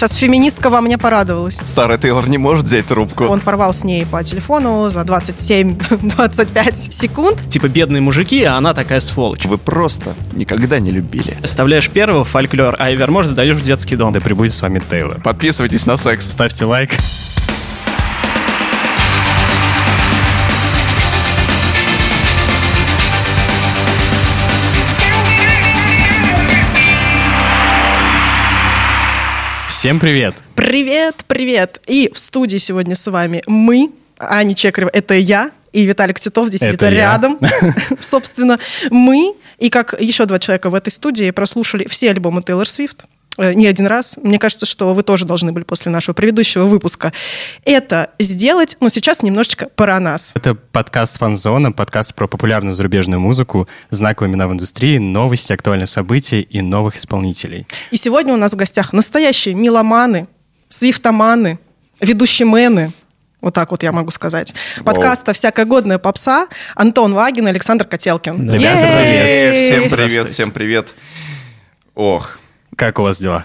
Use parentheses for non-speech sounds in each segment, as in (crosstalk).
Сейчас феминистка во мне порадовалась. Старый Тейлор не может взять трубку. Он порвал с ней по телефону за 27-25 (laughs) секунд. Типа бедные мужики, а она такая сволочь. Вы просто никогда не любили. Оставляешь первого фольклор, а Эвермор сдаешь в детский дом. Да прибудет с вами Тейлор. Подписывайтесь на секс. Ставьте лайк. Всем привет! Привет, привет! И в студии сегодня с вами мы, Аня Чекарева, это я, и Виталик Титов здесь где-то рядом. (laughs) Собственно, мы и как еще два человека в этой студии прослушали все альбомы Тейлор Свифт. Э, Не один раз. Мне кажется, что вы тоже должны были после нашего предыдущего выпуска это сделать, но сейчас немножечко пора нас. Это подкаст «Фанзона», подкаст про популярную зарубежную музыку, знаковые имена в индустрии, новости, актуальные события и новых исполнителей. И сегодня у нас в гостях настоящие меломаны, свифтоманы, ведущемены, вот так вот я могу сказать. Подкаста «Всякая годная попса» Антон Вагин и Александр Котелкин. Ребята, привет. Всем привет, всем привет. Ох, Как у вас дела?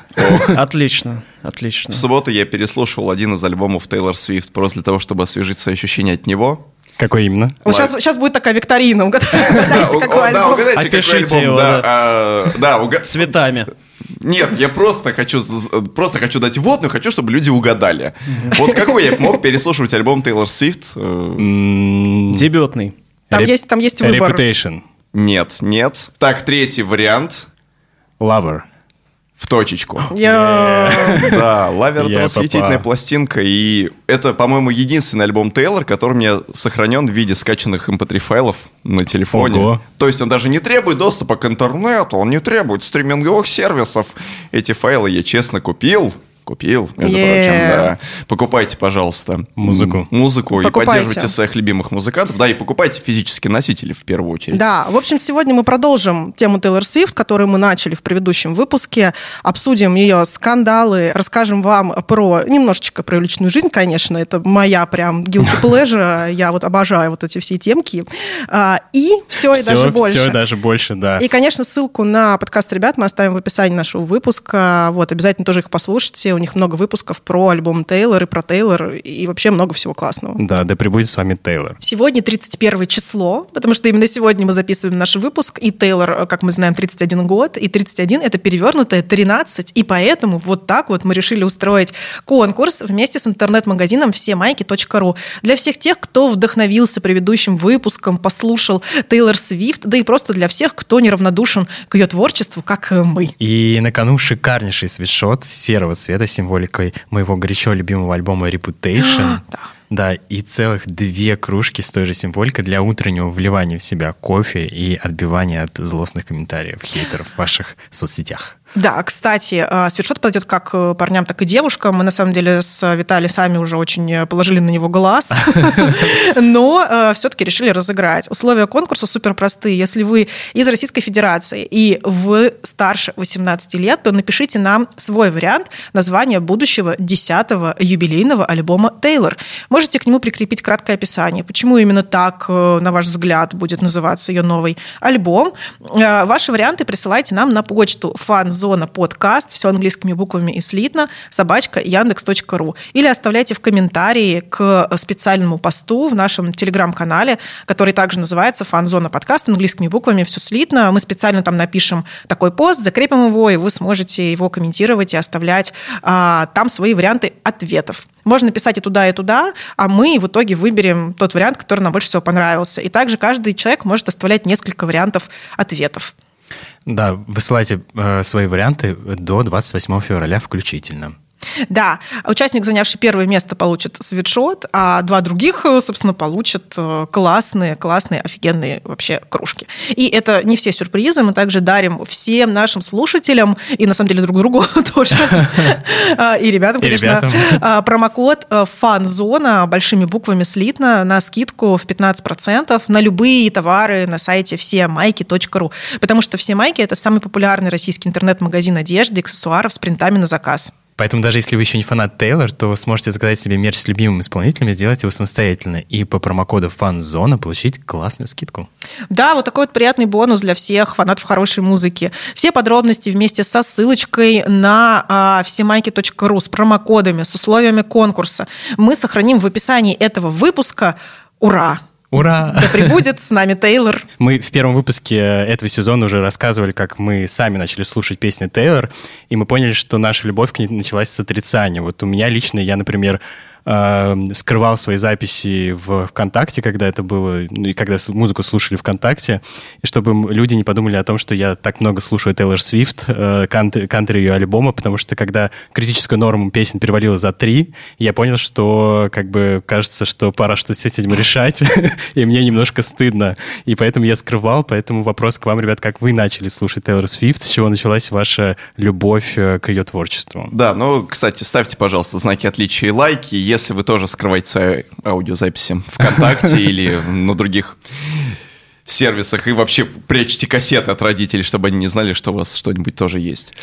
Отлично, отлично. в субботу я переслушивал один из альбомов Тейлор Свифт просто для того, чтобы освежить свои ощущения от него. Какой именно? Вот сейчас, сейчас будет такая викторина. (laughs) Угадайте, Да, какой о, да, альбом. угадайте, какой Опишите альбом, его, да. да. а, Цветами. Нет, я просто хочу, просто хочу дать вводную, хочу, чтобы люди угадали. Вот какой я мог переслушивать альбом Тейлор Свифт? Э, Дебютный. Там есть, там есть выбор. Reputation. Нет, нет. Так, третий вариант. Lover. В точечку. Да, Lover это восхитительная пластинка, и это, по-моему, единственный альбом Тейлор, который у меня сохранен в виде скачанных mp3 файлов на телефоне. Ого. То есть он даже не требует доступа к интернету, он не требует стриминговых сервисов. Эти файлы я честно купил. Купил, между Yeah. прочим, да. Покупайте, пожалуйста. Музыку. Музыку и Покупайте. поддерживайте своих любимых музыкантов. Да, и покупайте физические носители в первую очередь. Да, в общем, сегодня мы продолжим тему Тейлор Свифт, которую мы начали в предыдущем выпуске. Обсудим ее скандалы, расскажем вам про немножечко про ее личную жизнь, конечно. Это моя прям guilty (laughs) pleasure. Я вот обожаю вот эти все темки. А, И все, и Все, даже больше. все, даже больше, да. И, конечно, ссылку на подкаст ребят мы оставим в описании нашего выпуска. Вот, обязательно тоже их послушайте. У них много выпусков про альбом Тейлор и про Тейлор, и вообще много всего классного. Да, да прибудет с вами Тейлор. Сегодня 31 число, потому что именно сегодня мы записываем наш выпуск, и Тейлор, э, как мы знаем, 31 год, и 31 — это перевернутое 13, и поэтому вот так вот мы решили устроить конкурс вместе с интернет-магазином всемайки.ру для всех тех, кто вдохновился предыдущим выпуском, послушал Тейлор Свифт, да и просто для всех, кто неравнодушен к ее творчеству, как мы. И на кону шикарнейший свитшот серого цвета с символикой моего горячо любимого альбома Reputation. (gasps) Да. Да, и целых две кружки с той же символикой для утреннего вливания в себя кофе и отбивания от злостных комментариев хейтеров в ваших соцсетях. Да, кстати, э, свитшот подойдет как э, парням, так и девушкам. Мы, на самом деле, с Виталием сами уже очень э, положили на него глаз, (laughs) но все-таки решили разыграть. Условия конкурса супер простые. Если вы из Российской Федерации и вы старше 18 лет, то напишите нам свой вариант названия будущего 10-го юбилейного альбома Тейлор. Можете к нему прикрепить краткое описание, почему именно так, э, на ваш взгляд, будет называться ее новый альбом. Э, Ваши варианты присылайте нам на почту фанзона подкаст, все английскими буквами и слитно, собачка яндекс.ру. Или оставляйте в комментарии к специальному посту в нашем телеграм-канале, который также называется фанзона подкаст, английскими буквами, все слитно. Мы специально там напишем такой пост, закрепим его, и вы сможете его комментировать и оставлять а, там свои варианты ответов. Можно писать и туда, и туда, а мы в итоге выберем тот вариант, который нам больше всего понравился. И также каждый человек может оставлять несколько вариантов ответов. Да, высылайте э, свои варианты до 28 февраля включительно. Да, участник, занявший первое место, получит свитшот, а два других, э, собственно, получат э, классные, классные, офигенные вообще кружки. И это не все сюрпризы, мы также дарим всем нашим слушателям и, на самом деле, друг другу (laughs) тоже, А, и ребятам, конечно, а, промокод э, «Фанзона» большими буквами слитно на скидку в 15% на любые товары на сайте всемайки.ру. Потому что «Все майки» — это самый популярный российский интернет-магазин одежды аксессуаров с принтами на заказ. Поэтому даже если вы еще не фанат Тейлор, то сможете заказать себе мерч с любимым исполнителем и сделать его самостоятельно. И по промокоду FANZONA получить классную скидку. Да, вот такой вот приятный бонус для всех фанатов хорошей музыки. Все подробности вместе со ссылочкой на а, всемайки.ру с промокодами, с условиями конкурса мы сохраним в описании этого выпуска. Ура! Ура! Да прибудет с нами Тейлор. Мы в первом выпуске этого сезона уже рассказывали, как мы сами начали слушать песни Тейлор, и мы поняли, что наша любовь к ней началась с отрицания. Вот у меня лично, я, например, э, скрывал свои записи в ВКонтакте, когда это было, ну, и когда музыку слушали ВКонтакте, и чтобы люди не подумали о том, что я так много слушаю Тейлор Свифт, э, кантри, кантри ее альбома, потому что когда критическую норму песен перевалила за три, я понял, что как бы кажется, что пора что-то с этим решать, (laughs) и мне немножко стыдно. И поэтому я скрывал, поэтому вопрос к вам, ребят, как вы начали слушать Тейлор Свифт, с чего началась ваша любовь э, к ее творчеству? Да, ну, кстати, ставьте, пожалуйста, знаки отличия и лайки, если вы тоже скрываете свои аудиозаписи ВКонтакте (laughs) или на других сервисах и вообще прячете кассеты от родителей, чтобы они не знали, что у вас что-нибудь тоже есть.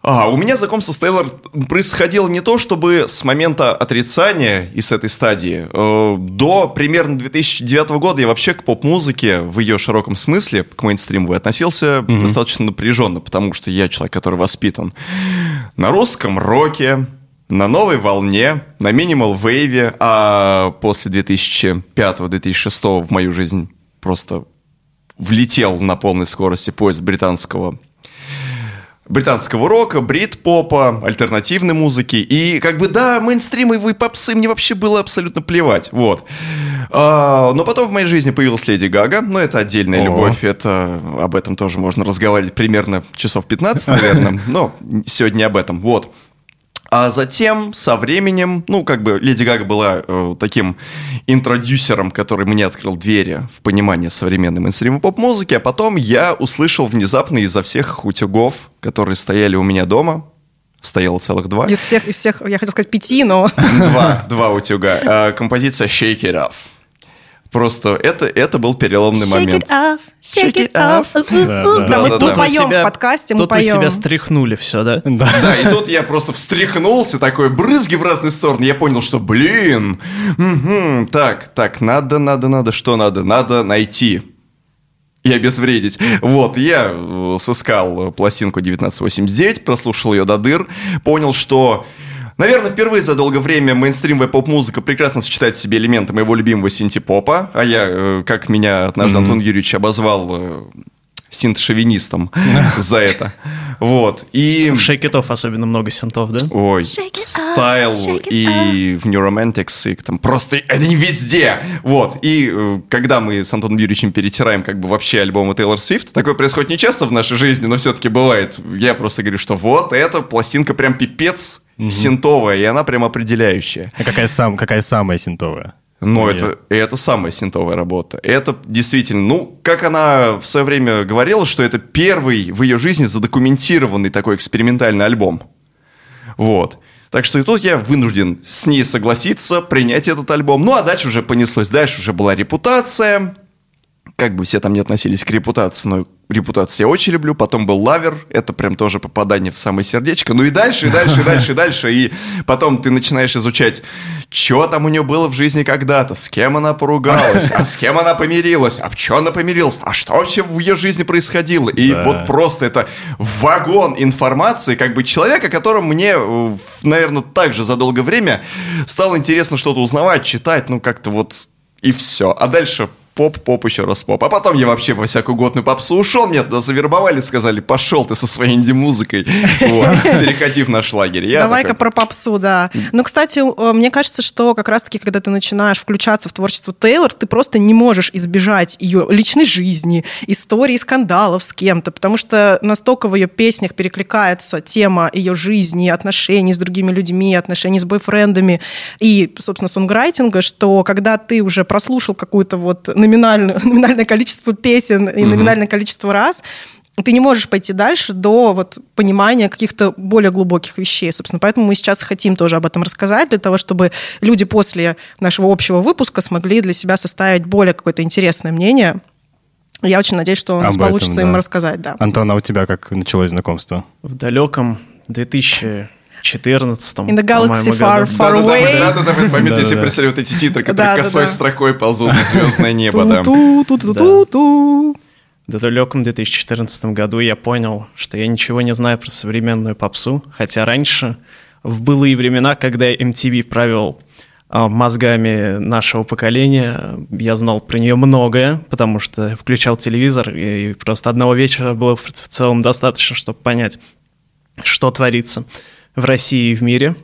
А, у меня знакомство с Тейлор происходило не то, чтобы с момента отрицания и с этой стадии. Э, До примерно 2009 года я вообще к поп-музыке в ее широком смысле, к мейнстриму, относился достаточно напряженно, потому что я человек, который воспитан на русском роке, на новой волне, на минимал вейве, а после 2005-2006 в мою жизнь просто влетел на полной скорости поезд британского британского рока, брит-попа, альтернативной музыки. И как бы, да, мейнстримовые попсы мне вообще было абсолютно плевать. Вот. А, но потом в моей жизни появилась Леди Гага. Но это отдельная О. любовь. Это об этом тоже можно разговаривать примерно часов 15, наверное. Но сегодня об этом. Вот. А затем, со временем, ну, как бы Леди Гага была э, таким интродюсером, который мне открыл двери в понимание современной мейнстримовой поп-музыки, а потом я услышал внезапно изо всех утюгов, которые стояли у меня дома, стояло целых два, Из всех, из всех, я хотела сказать пяти, но два, два утюга, а, композиция «Shake It Off». Просто это, это был переломный момент. off, shake it off. Да, Да, да. мы Да, тут да. поем себя- в подкасте, мы Тут вы себя поем. стряхнули все, да? Да. (laughs) Да, и тут я просто встряхнулся, такой брызги в разные стороны. Я понял, что, блин, мгм, так, так, надо, надо, надо, что надо? Надо найти и обезвредить. Вот, я э, сыскал пластинку 1989, прослушал ее до дыр, понял, что... Наверное, впервые за долгое время мейнстримовая поп-музыка прекрасно сочетает в себе элементы моего любимого синти-попа, а я, э, как меня однажды Антон Юрьевич обозвал э, синт-шовинистом (laughs) за это. Вот, и... В Shake It Off особенно много синтов, да? Ой, стайл и в New Romantics, и там просто они везде. Вот, и э, когда мы с Антоном Юрьевичем перетираем как бы вообще альбомы Тейлор Свифт, такое происходит не часто в нашей жизни, но все-таки бывает. Я просто говорю, что вот эта пластинка прям пипец синтовая, и она прям определяющая. А какая, сам, какая самая синтовая? Но Моя. это, это самая синтовая работа. Это действительно, ну, как она в свое время говорила, что это первый в ее жизни задокументированный такой экспериментальный альбом. Вот. Так что и тут я вынужден с ней согласиться, принять этот альбом. Ну, а дальше уже понеслось. Дальше уже была репутация. Как бы все там не относились к репутации, но репутацию я очень люблю. Потом был лавер, это прям тоже попадание в самое сердечко. Ну и дальше, и дальше, и дальше, и дальше. И потом ты начинаешь изучать, что там у нее было в жизни когда-то, с кем она поругалась, а с кем она помирилась, а в чем она помирилась, а что вообще в ее жизни происходило. И Да. вот просто это вагон информации, как бы человека, которому мне, э, наверное, также за долгое время стало интересно что-то узнавать, читать, ну как-то вот и все. А дальше поп, поп, еще раз поп. А потом я вообще во всякую годную попсу ушел, меня туда завербовали, сказали, пошел ты со своей инди-музыкой, вот, переходи в наш лагерь. Давай-ка про попсу, да. Ну, кстати, э, мне кажется, что как раз-таки, когда ты начинаешь включаться в творчество Тейлор, ты просто не можешь избежать ее личной жизни, истории, скандалов с кем-то, потому что настолько в ее песнях перекликается тема ее жизни, отношений с другими людьми, отношений с бойфрендами и, собственно, сонграйтинга, что когда ты уже прослушал какую-то вот номинальную, (laughs) номинальное количество песен и номинальное количество раз, ты не можешь пойти дальше до вот понимания каких-то более глубоких вещей. Собственно, поэтому мы сейчас хотим тоже об этом рассказать, для того, чтобы люди после нашего общего выпуска смогли для себя составить более какое-то интересное мнение. Я очень надеюсь, что у нас Об этом, получится да. им рассказать, да. Антон, а у тебя как началось знакомство? В далеком 2000... 14 In the galaxy far, far away. Да-да-да, в этот момент Да-да-да. представляю вот эти титры, которые косой строкой ползут в звездное небо, да. Ту-ту-ту-ту-ту-ту. В далеком 2014 году я понял, что я ничего не знаю про современную попсу, хотя раньше, в былые времена, когда MTV правил а, мозгами нашего поколения, я знал про нее многое, потому что включал телевизор, и просто одного вечера было в целом достаточно, чтобы понять, что творится в России и в мире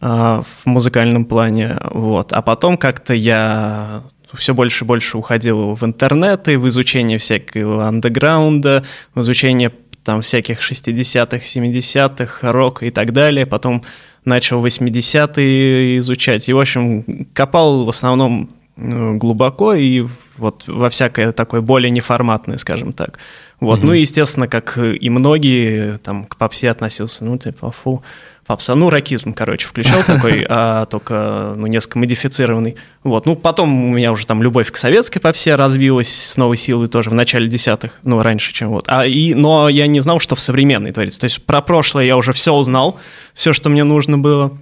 а, в музыкальном плане. Вот. А потом как-то я все больше и больше уходил в интернет и в изучение всякого андеграунда, в изучение там всяких 60-х, 70-х, рок и так далее. Потом начал 80-е изучать. И, в общем, копал в основном ну, глубоко и вот во всякое такое более неформатное, скажем так. Вот. Ну и, естественно, как и многие, там, к попсе относился, ну, типа, фу, попса, ну, ракизм, короче, включал (laughs) такой, а только, ну, несколько модифицированный. Вот. Ну, потом у меня уже там любовь к советской попсе развилась с новой силой тоже в начале десятых, ну, раньше, чем вот. А, и, но я не знал, что в современной творится. То есть про прошлое я уже все узнал, все, что мне нужно было.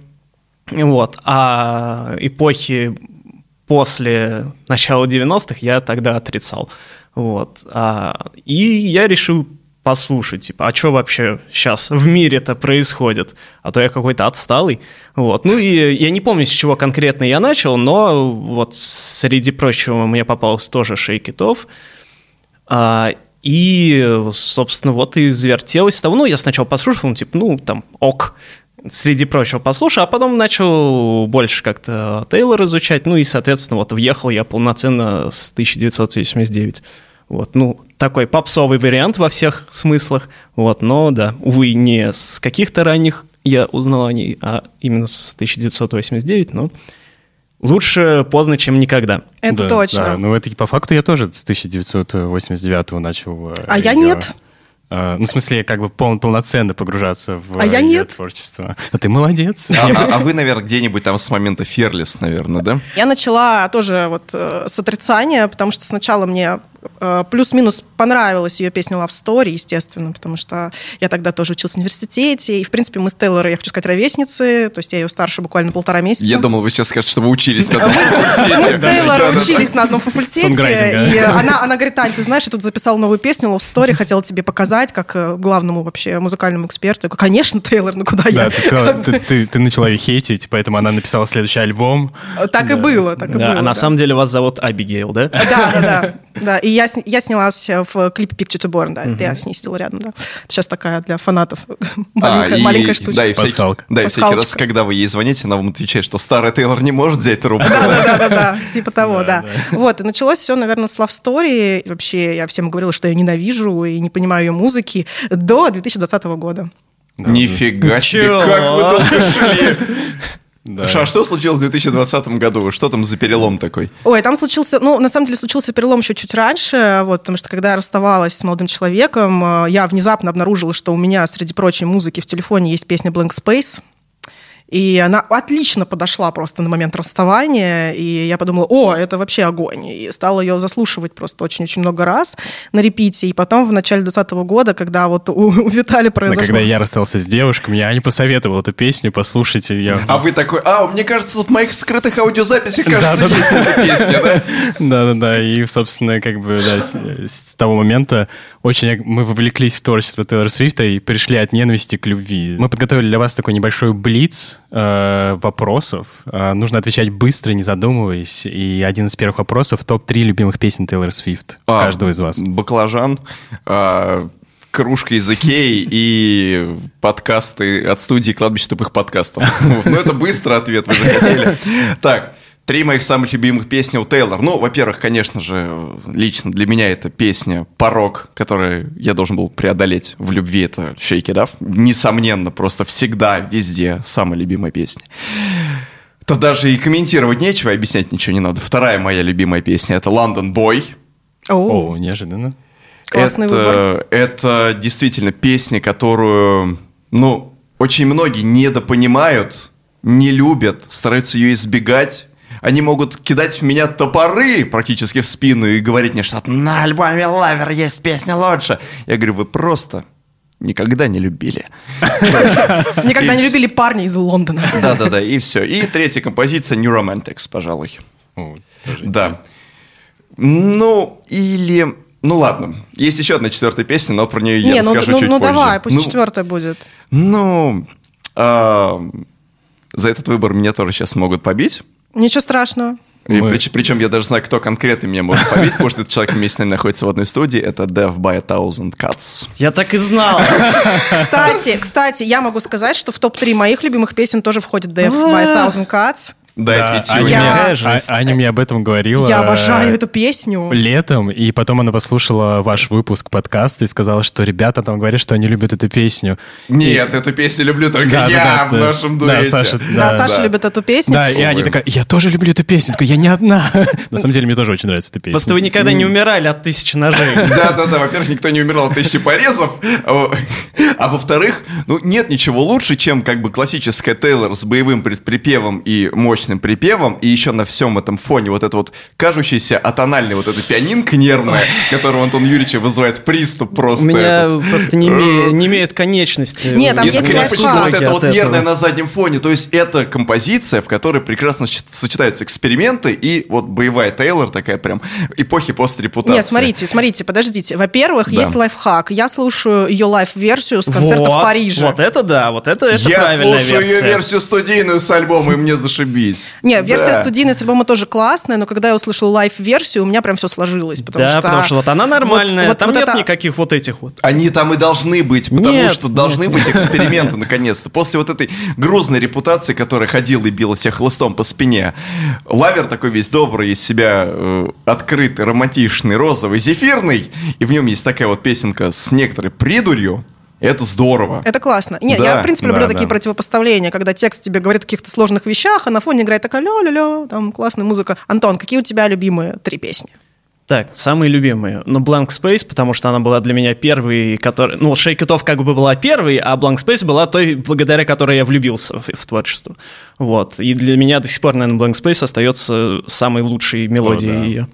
Вот. А эпохи после начала 90-х я тогда отрицал. Вот. А, и я решил послушать, типа, а что вообще сейчас в мире-то происходит? А то я какой-то отсталый. Вот. Ну и я не помню, с чего конкретно я начал, но вот среди прочего мне попалось тоже Off. А, и, собственно, вот и завертелось того. Ну, я сначала послушал, ну, типа, ну, там, ок, среди прочего послушал, а потом начал больше как-то Тейлор изучать, ну и, соответственно, вот въехал я полноценно с 1989. Вот, ну, такой попсовый вариант во всех смыслах, вот, но, да, увы, не с каких-то ранних я узнал о ней, а именно с 1989, но лучше поздно, чем никогда. Это Да, точно. Да, ну это по факту я тоже с 1989 начал. э, А я нет. Э, ну, в смысле, как бы пол- полноценно погружаться в А я её нет. творчество. А ты молодец. А, а- а вы, наверное, где-нибудь там с момента Ферлис, наверное, да? Я начала тоже вот э, с отрицания, потому что сначала мне э, плюс-минус понравилась ее песня Love Story, естественно, потому что я тогда тоже учился в университете, и, в принципе, мы с Тейлором, я хочу сказать, ровесницы, то есть я ее старше буквально полтора месяца. Я думал, вы сейчас скажете, что вы учились на одном (laughs) Мы факультете. с Тейлором учились на одном факультете, и она, она говорит, Тань, ты знаешь, я тут записала новую песню Love Story, хотела тебе показать, как э, главному вообще музыкальному эксперту. Я говорю, конечно, Тейлор, ну куда Да, я? ты, сказала, ты, ты- ты начала ее хейтить, поэтому она написала следующий альбом. Так и было, так и Да, было. а на самом деле вас зовут Абигейл, да? Да, да, да. да. И я, я снялась в клипе Picture to Born, да. это Я с ней сидела рядом, да. Сейчас такая для фанатов (laughs) А, маленькая, и- маленькая штучка. Да, и всякий, Пасхалка. да, и всякий раз, когда вы ей звоните, она вам отвечает, что старый Тейлор не может взять трубку. Да, да, да, да, (laughs) типа того, Да, да. Вот, и началось все, наверное, с Love Story. И Вообще, я всем говорила, что я ненавижу и не понимаю ее музыки до 2020 года. Нифига себе, как вы долго шли. (laughs) Да. Ша, а что случилось в 2020 году? Что там за перелом такой? Ой, там случился, ну, на самом деле случился перелом еще чуть раньше, вот, потому что когда я расставалась с молодым человеком, э, я внезапно обнаружила, что у меня среди прочей музыки в телефоне есть песня Blank Space, и она отлично подошла просто на момент расставания, и я подумала, о, это вообще огонь, и стала ее заслушивать просто очень-очень много раз на репите, и потом в начале 2020 года, когда вот у, (laughs) у Виталия Но произошло... когда я расстался с девушкой, мне Аня посоветовала эту песню, послушайте ее. А вы такой, а, мне кажется, в моих скрытых аудиозаписях, кажется, есть эта песня, да? (laughs) Да-да-да, и, собственно, как бы, да, с, с того момента очень мы вовлеклись в творчество Тейлор Свифта и пришли от ненависти к любви. Мы подготовили для вас такой небольшой блиц э, вопросов. Э, нужно отвечать быстро, не задумываясь. И один из первых вопросов — топ-3 любимых песен Тейлор Свифт А, каждого из вас. Баклажан, а, кружка из Икеи (laughs) и подкасты от студии «Кладбище тупых подкастов». (laughs) Ну, это быстрый ответ, вы захотели. Так, Три моих самых любимых песни у Тейлор. Ну, во-первых, конечно же, лично для меня это песня «Порог», которую я должен был преодолеть в любви. Это «Shake It Off». Несомненно, просто всегда, везде самая любимая песня. То даже и комментировать нечего, объяснять ничего не надо. Вторая моя любимая песня — это «London Boy». О, О, неожиданно. классный это, выбор. Это действительно песня, которую, ну, очень многие недопонимают, не любят, стараются ее избегать. Они могут кидать в меня топоры практически в спину и говорить мне, что на альбоме Лавер есть песня лучше. Я говорю, вы просто никогда не любили. (laughs) Никогда не любили парня из Лондона. (laughs) Да-да-да, и все. И третья композиция New Romantics, пожалуй. Да. Ну, или... Ну ладно, есть еще одна четвертая песня, но про нее я Не, ну, расскажу ну, чуть ну позже. давай, пусть Ну, четвертая будет. Ну, а, за этот выбор меня тоже сейчас могут побить. Ничего страшного. И Мы- прич- причем я даже знаю, кто конкретно меня может побить, потому что этот человек вместе с нами находится в одной студии. Это Death by a Thousand Cuts. Я так и знал. Кстати, кстати, я могу сказать, что в топ-3 моих любимых песен тоже входит Death by a Thousand Cuts. Да, Да, ведь Аня, Я- А-. Аня мне об этом говорила. Я обожаю эту песню. Летом, и потом она послушала ваш выпуск подкаста и сказала, что ребята там говорят, что они любят эту песню. Нет, эту песню люблю только Да, да, я да, в да. нашем Да, дуэте. Саша, Да, Да, Саша да. любит эту песню. Да, и Аня такая, я тоже люблю эту песню. Такая, я не одна. (laughs) На самом деле, мне тоже очень нравится эта песня. Просто вы никогда не умирали от тысячи ножей. (laughs) Да, да, да. Во-первых, никто не умирал от тысячи порезов. А а во-вторых, ну, нет ничего лучше, чем как бы классическая Тейлор с боевым предприпевом и мощным припевом, и еще на всем этом фоне вот это вот кажущаяся атональная вот эта пианинка нервная, которую Антон Юрьевич вызывает приступ У просто меня этот. просто не име- не имеет конечности. Нет, там И есть скрипочка вот это вот От нервное на заднем фоне. То есть это композиция, в которой прекрасно сочетаются эксперименты и вот боевая Тейлор такая прям эпохи пострепутации. Нет, смотрите, смотрите, подождите. Во-первых, Да. есть лайфхак. Я слушаю ее live-версию с концерта Вот, в Париже. Вот это да, вот это, это Я правильная слушаю ее версия. версию студийную с альбома, и мне зашибись. Не, версия Да. студийная с альбома тоже классная, но когда я услышала live-версию, у меня прям все сложилось. Потому да, что, потому что вот она нормальная, вот- вот- там вот нет это- никаких вот этих вот. Они там и должны быть, потому Нет, что должны быть эксперименты, наконец-то. После вот этой грузной репутации, которая ходила и била всех хлыстом по спине, Lover такой весь добрый, из себя э, открытый, романтичный, розовый, зефирный, и в нем есть такая вот песенка с некоторой придурью. Это здорово. Это классно. Не, Да, я, в принципе, люблю да, такие да. противопоставления, когда текст тебе говорит о каких-то сложных вещах, а на фоне играет такая ля-ля-ля, там классная музыка. Антон, какие у тебя любимые три песни? Так, самые любимые. Ну, Blank Space, потому что она была для меня первой, который... Ну, Shake It Off как бы была первой, а Blank Space была той, благодаря которой я влюбился в, в творчество. Вот. И для меня до сих пор, наверное, Blank Space остается самой лучшей мелодией да. ее.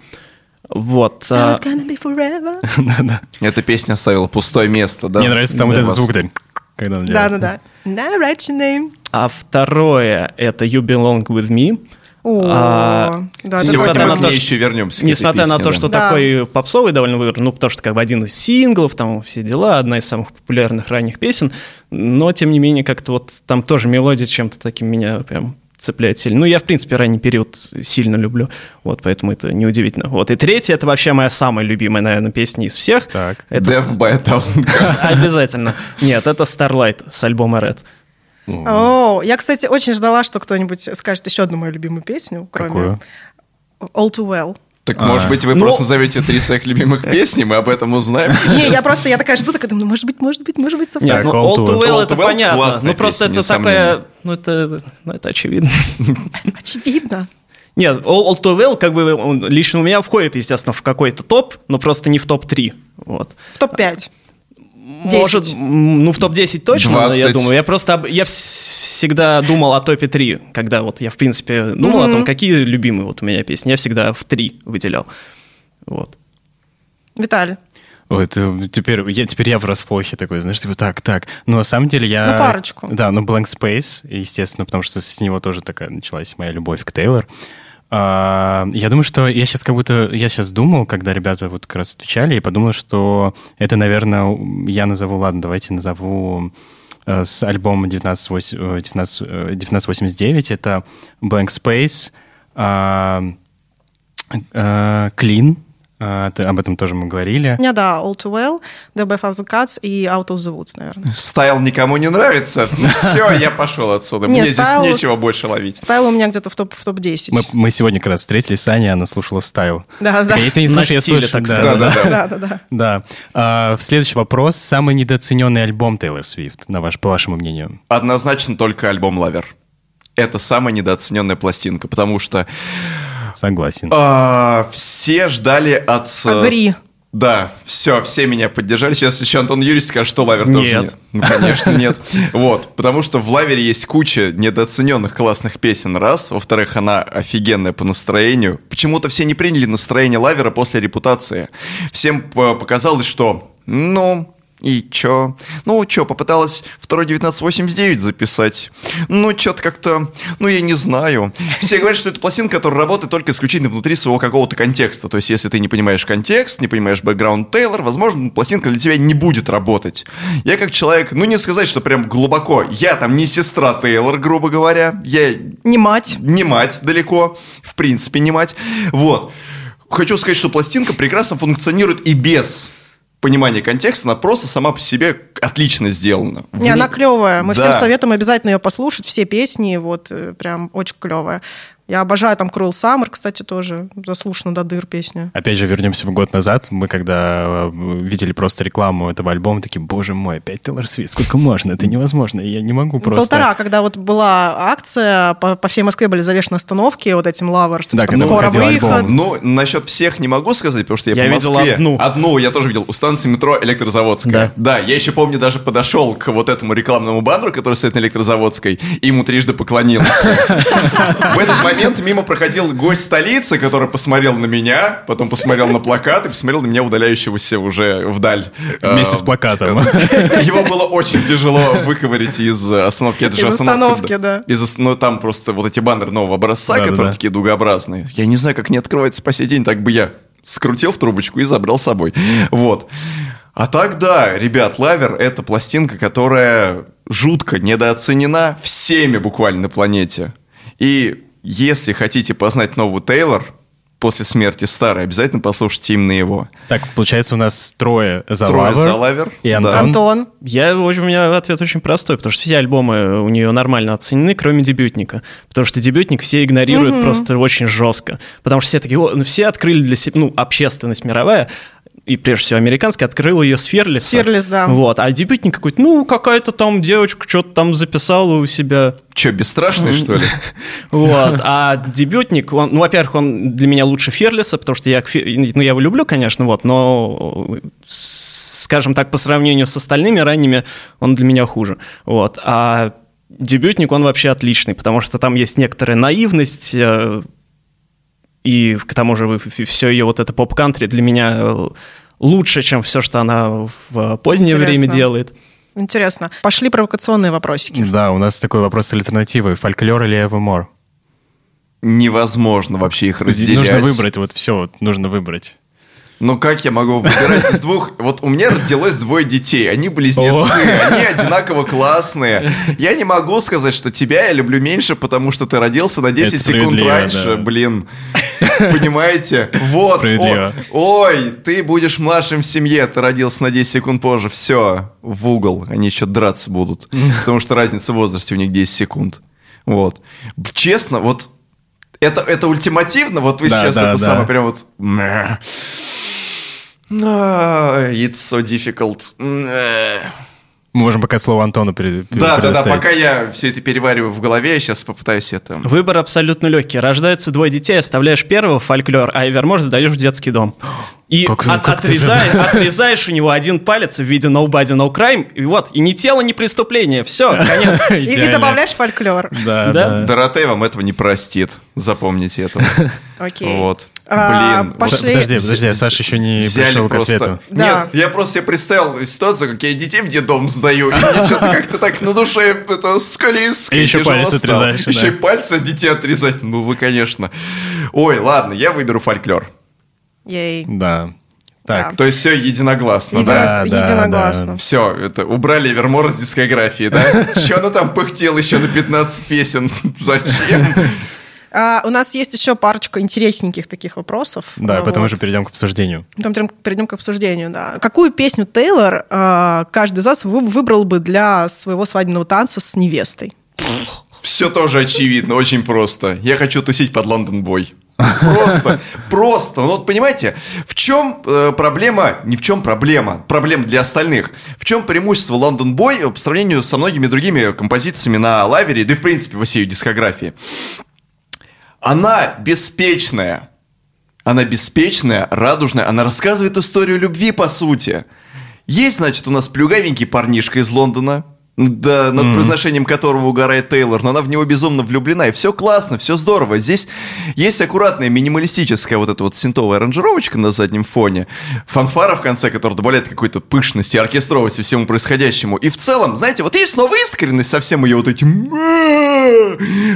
Вот. So а, it's gonna be forever. (laughs) Да-да. Эта песня оставила пустое место, да? Мне нравится там вот этот вас. звук, да, когда он делает. Да-да-да. Now write your name. а второе — это You Belong With Me. О, А, да, сегодня на мы то, к ней еще вернемся. Несмотря на песне, то, да. что Да. такой попсовый довольно выбор, ну, потому что как бы один из синглов, там все дела, одна из самых популярных ранних песен, но, тем не менее, как-то вот там тоже мелодия чем-то таким меня прям цепляет сильно. Ну, я, в принципе, ранний период сильно люблю, вот, поэтому это неудивительно. Вот, и третье, это вообще моя самая любимая, наверное, песня из всех. Так. Это Death by a Thousand Cuts. (laughs) Обязательно. Нет, это Starlight с альбома Red. О, я, кстати, очень ждала, что кто-нибудь скажет еще одну мою любимую песню, кроме? All Too Well. Так, может быть, вы Ну- просто назовете три своих любимых (laughs) песни, мы об этом узнаем. Не, я просто, я такая жду, такая думаю, может быть, может быть, может быть, совпадет. Нет, ну, All Too Well. Это понятно. Ну, просто это такое... Ну, это, ну, это очевидно. (laughs) Очевидно. Нет, All, All Too Well, как бы, он лично у меня входит, естественно, в какой-то топ, но просто не в топ-3. Вот. В топ-5. Может, 10. м, ну, в топ-10 точно, 20. я думаю. Я просто, об- я вс- всегда думал о топе 3, когда вот я, в принципе, думал о том, какие любимые вот у меня песни. Я всегда в 3 выделял. Вот. Виталий. Ой, это теперь, я, теперь я в расплохе такой, знаешь, типа так, так. Но на самом деле я... Ну, парочку. Да, ну Blank Space, естественно, потому что с него тоже такая началась моя любовь к Тейлор. Я думаю, что я сейчас как будто... Я сейчас думал, когда ребята вот как раз отвечали, и подумал, что это, наверное, я назову... Ладно, давайте назову э, с альбома 19, 19, э, 1989. Это Blank Space, а, э, Clean, а, ты- об этом тоже мы говорили. Меня, да, All Too Well, The by Thousand Cuts и Out of the Woods, наверное. Стайл никому не нравится. (laughs) Ну все, я пошел отсюда. Не, Мне здесь нечего больше ловить. Style у меня где-то в топ- в топ-10. Мы, мы сегодня как раз встретились с Аней, она слушала Style. Да, да. Я тебя не слышу, я слышу. да, да, да. Да. А, следующий вопрос. Самый недооцененный альбом Тейлор Свифт, по вашему мнению? Однозначно только альбом «Lover». Это самая недооцененная пластинка, потому что Согласен. а, все ждали от... э, Agree. Да, все, все меня поддержали. Сейчас еще Антон Юрьевич скажет, что Lover тоже Нет. нет. Ну, конечно, нет. Вот, потому что в лавере есть куча недооцененных классных песен, раз. Во-вторых, она офигенная по настроению. Почему-то все не приняли настроение лавера после репутации. Всем п- показалось, что, ну, И чё? Ну, чё, попыталась второй 1989 записать. Ну, чё-то как-то... Ну, я не знаю. Все говорят, что это пластинка, которая работает только исключительно внутри своего какого-то контекста. То есть, если ты не понимаешь контекст, не понимаешь бэкграунд Тейлор, возможно, пластинка для тебя не будет работать. Я как человек, ну, не сказать, что прям глубоко. Я там не сестра Тейлор, грубо говоря. Я... Не мать. Не мать далеко. В принципе, не мать. Вот. Хочу сказать, что пластинка прекрасно функционирует и без понимание контекста, она просто сама по себе отлично сделана. Не, она клевая. Мы да. всем советуем обязательно ее послушать. Все песни, вот, э, прям очень клевая. Я обожаю там Cruel Summer, кстати, тоже заслушана до дыр песня. Опять же, вернемся в год назад. Мы когда э, видели просто рекламу этого альбома, такие, боже мой, опять Тейлор Свифт, сколько можно? Это невозможно, я не могу просто... Полтора, когда вот была акция, по, по всей Москве были завешены остановки вот этим лавр, что да, типа, скоро выход. Альбом. Ну, насчет всех не могу сказать, потому что я, я по Москве... видел одну. Одну я тоже видел, у станции метро Электрозаводская. Да. да, я еще помню, даже подошел к вот этому рекламному баннеру, который стоит на Электрозаводской, и ему трижды поклонился. (laughs) В этот момент мимо проходил гость столицы, который посмотрел на меня, потом посмотрел на плакат и посмотрел на меня, удаляющегося уже вдаль. Вместе с плакатом. Его было очень тяжело выковырить из остановки. Это из же остановки, да. Из, ну, там просто вот эти баннеры нового образца, которые такие дугообразные. Я не знаю, как они открываются по сей день, так бы я скрутил в трубочку и забрал с собой. Вот. А так, да, ребят, Лавер — это пластинка, которая жутко недооценена всеми буквально на планете. И если хотите познать новый Тейлор, после смерти старой, обязательно послушайте именно его. Так, получается, у нас трое за трое лавер. за лавер. И Антон. Да. Антон. Я, у меня ответ очень простой, потому что все альбомы у нее нормально оценены, кроме дебютника. Потому что дебютник все игнорируют угу. просто очень жестко. Потому что все такие, ну, все открыли для себя, ну, общественность мировая, и прежде всего американский, открыл ее с Ферлиса. Ферлис, да. Вот, а дебютник какой-то, ну, какая-то там девочка что-то там записала у себя. Че, бесстрашный, что ли? (laughs) Вот, а дебютник, он, ну, во-первых, он для меня лучше Ферлиса, потому что я, ну, я его люблю, конечно, вот, но, скажем так, по сравнению с остальными ранними, он для меня хуже. Вот, а дебютник, он вообще отличный, потому что там есть некоторая наивность, э, и к тому же все ее вот это поп-кантри для меня э, лучше, чем все, что она в позднее Интересно. время делает. Интересно. Пошли провокационные вопросики. Да, у нас такой вопрос альтернативы. Фольклор или Эвемор? Невозможно вообще их разделять. Нужно выбрать, вот все, вот, нужно выбрать. Ну как я могу выбирать из двух? Вот у меня родилось двое детей, они близнецы, они одинаково классные. Я не могу сказать, что тебя я люблю меньше, потому что ты родился на 10 секунд раньше, да. блин. (laughs) Понимаете? Вот. О, ой, ты будешь младшим в семье, ты родился на 10 секунд позже. Все, в угол. Они еще драться будут. (laughs) Потому что разница в возрасте у них 10 секунд. Вот. Честно, вот это, это ультимативно, вот вы да, сейчас да, это да. самое прям вот... It's so difficult. Мы можем пока слово Антону перед, Да, да, да, пока я все это перевариваю в голове, я сейчас попытаюсь это... Выбор абсолютно легкий. Рождаются двое детей, оставляешь первого фольклор, а Эвермор сдаешь в детский дом. И как, от, как отрезаешь, отрезаешь у него один палец в виде nobody, no crime, и вот, и ни тело, ни преступление. Все, конец. (laughs) И добавляешь фольклор. Да, да. Доротея вам этого не простит. Запомните это. Окей. Вот. А, Блин. Пошли. Подожди, подожди, Саша еще не пришел к ответу. Нет, я просто себе представил ситуацию, как я детей в детдом сдаю, и мне что-то как-то так на душе это скалиско. И еще пальцы отрезаешь. Еще и пальцы от детей отрезать. Ну вы, конечно. Ой, ладно, я выберу фольклор. Ей. Да. Так. Да. То есть все единогласно, Едино... да? Единогласно. Да. Все, это убрали Вермор с дискографии, да? (laughs) Че она там пыхтела еще на 15 песен? (laughs) Зачем? А, у нас есть еще парочка интересненьких таких вопросов. Да, вот. потом уже перейдем к обсуждению. Потом перейдем к обсуждению, да. Какую песню Тейлор а, каждый из вас выбрал бы для своего свадебного танца с невестой? Все тоже очевидно, очень просто. Я хочу тусить под Лондон Бой. Просто, просто. Ну, вот понимаете, в чем э, проблема, не в чем проблема, проблема для остальных. В чем преимущество Лондон Бой по сравнению со многими другими композициями на лавере, да и в принципе во всей дискографии. Она беспечная. Она беспечная, радужная, она рассказывает историю любви, по сути. Есть, значит, у нас плюгавенький парнишка из Лондона, да, над mm. произношением которого угорает Тейлор, но она в него безумно влюблена, и все классно, все здорово. Здесь есть аккуратная минималистическая вот эта вот синтовая аранжировочка на заднем фоне, фанфара в конце, которая добавляет какой-то пышности, оркестровости всему происходящему. И в целом, знаете, вот есть снова искренность со всем ее вот этим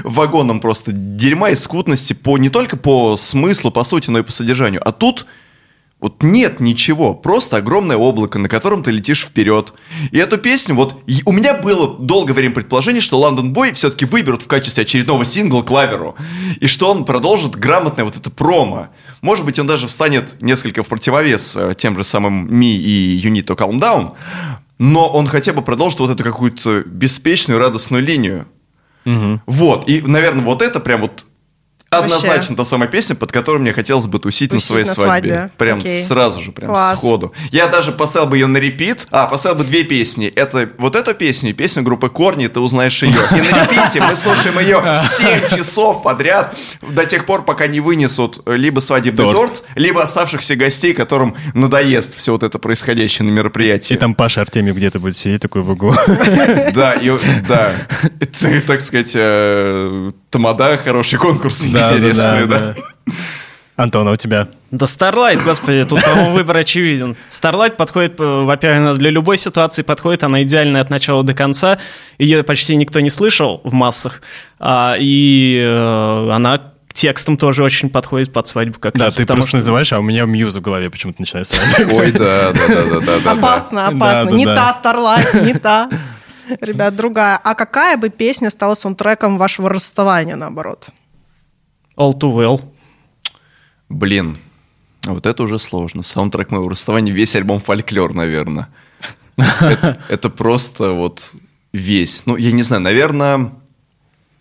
вагоном просто дерьма и скутности по, не только по смыслу, по сути, но и по содержанию. А тут вот нет ничего, просто огромное облако, на котором ты летишь вперед. И эту песню, вот у меня было долгое время предположение, что Лондон Бой все-таки выберут в качестве очередного сингла клаверу. И что он продолжит грамотное вот это промо. Может быть, он даже встанет несколько в противовес э, тем же самым Ми и You Need to Calm Down. Но он хотя бы продолжит вот эту какую-то беспечную, радостную линию. Угу. Вот, и, наверное, вот это прям вот Однозначно Вообще. та самая песня, под которой мне хотелось бы тусить, тусить на своей на свадьбе. свадьбе. Прям Окей. сразу же, прям Класс. сходу. Я даже поставил бы ее на репит. А, поставил бы две песни. Это вот эту песню и песню группы Корни, ты узнаешь ее. И на репите мы слушаем ее 7 часов подряд до тех пор, пока не вынесут либо свадебный торт, торт либо оставшихся гостей, которым надоест все вот это происходящее на мероприятии. И там Паша Артемьев где-то будет сидеть такой в углу. Да, и, да. Это, так сказать, э, тамада, хороший конкурс да, интересные, да. да. да. Антон, а у тебя? Да Starlight, господи, тут, по-моему, выбор очевиден. Starlight подходит, э, во-первых, для любой ситуации подходит, она идеальная от начала до конца, ее почти никто не слышал в массах, а, и э, она к текстам тоже очень подходит под свадьбу как да, раз. Да, ты просто что... называешь, а у меня мьюз в голове почему-то начинает сразу. Ой, да, да, да, да, да. Опасно, опасно. Не та Starlight, не та. (laughs) Ребят, другая. А какая бы песня стала саундтреком вашего расставания, наоборот? All Too Well. Блин, вот это уже сложно. Саундтрек моего расставания, весь альбом «Фольклор», наверное. Это, (laughs) это просто вот весь. Ну, я не знаю, наверное,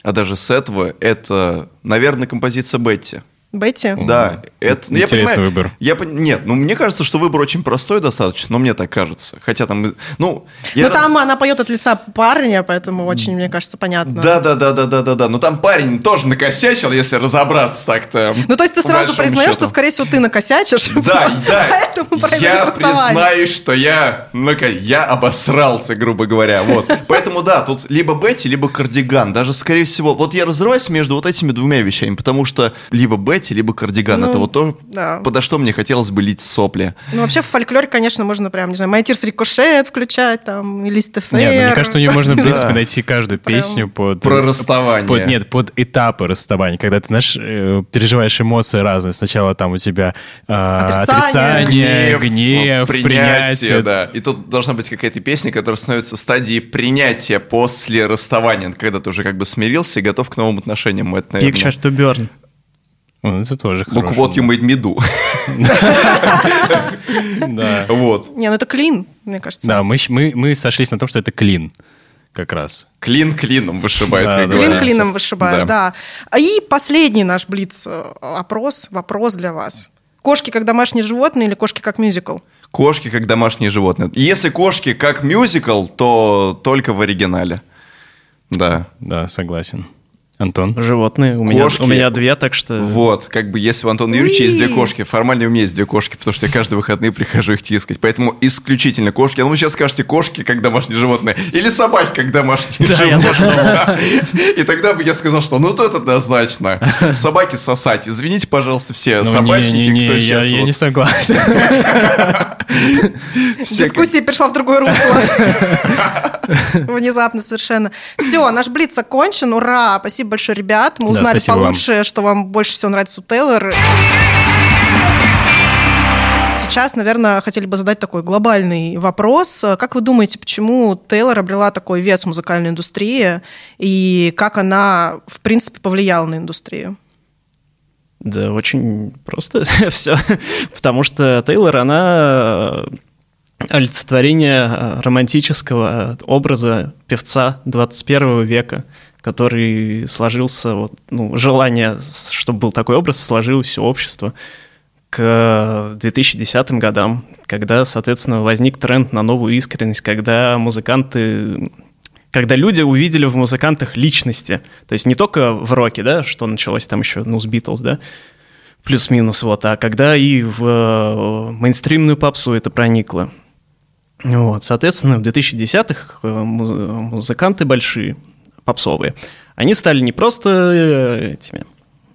а даже с этого, это, наверное, композиция Бетти. Бетти? Да, это... Ну, Интересный я понимаю, выбор. Я, нет, ну мне кажется, что выбор очень простой достаточно, но мне так кажется. Хотя там, ну... Я ну раз... там она поет от лица парня, поэтому очень, мне кажется, понятно. Да, да, да, да, да, да, да. Но там парень тоже накосячил, если разобраться так-то. Ну то есть ты сразу признаешь, счету. что, скорее всего, ты накосячишь? Да, да. (laughs) Я признаюсь, что я, ну я обосрался, грубо говоря. Вот. Поэтому да, тут либо Бетти, либо кардиган. Даже, скорее всего, вот я разрываюсь между вот этими двумя вещами, потому что либо Бетти, либо кардиган. Ну, Это вот то, да. подо что мне хотелось бы лить сопли. Ну, вообще в фольклоре, конечно, можно прям, не знаю, Майтирс Рикошет включать, там, или ТФР. Нет, ну, мне кажется, у нее можно, в принципе, найти каждую песню под... Про расставание. Под, нет, под этапы расставания, когда ты, знаешь, э, переживаешь эмоции разные. Сначала там у тебя э, отрицание, гнев, гнев принятие, принятие. Да. И тут должна быть какая-то песня, которая становится стадией принятия после расставания, когда ты уже как бы смирился и готов к новым отношениям. Это, наверное... Picture to burn. Ну, это тоже Look what you made me do. (laughs) Да. Вот. Не, ну это клин, мне кажется. Да, мы, мы, мы сошлись на том, что это клин как раз. Клин клином вышибает, да, как Клин клином вышибает, да. да. И последний наш блиц-опрос, э, вопрос для вас. Кошки как домашние животные или кошки как мюзикл? Кошки как домашние животные. Если кошки как мюзикл, то только в оригинале. Да. Да, согласен. Антон? Животные. У, меня, у меня две, так что... Вот, как бы если у Антона Юрьевича есть две кошки, формально у меня есть две кошки, потому что я каждые выходные прихожу их тискать. Поэтому исключительно кошки. А ну вы сейчас скажете кошки как домашние животные или собаки как домашние да, животные. (laughs) И тогда бы я сказал, что ну то это однозначно. Собаки сосать. Извините, пожалуйста, все ну, собачники, кто сейчас... Я, я не согласен. (laughs) Дискуссия перешла в другое русло. (laughs) Внезапно совершенно. Все, наш блиц окончен. Ура! Спасибо большое, ребят. Мы узнали получше, что вам больше всего нравится у Тейлор. Сейчас, наверное, хотели бы задать такой глобальный вопрос. Как вы думаете, почему Тейлор обрела такой вес в музыкальной индустрии и как она, в принципе, повлияла на индустрию? Да, очень просто (laughs) все. Потому что Тейлор, она олицетворение романтического образа певца 21 века который сложился, вот, ну, желание, чтобы был такой образ, сложилось у общества к 2010 годам, когда, соответственно, возник тренд на новую искренность, когда музыканты когда люди увидели в музыкантах личности, то есть не только в роке, да, что началось там еще, ну, с Битлз, да, плюс-минус, вот, а когда и в э, мейнстримную попсу это проникло. Вот, соответственно, в 2010-х э, музыканты большие, попсовые, они стали не просто э, этими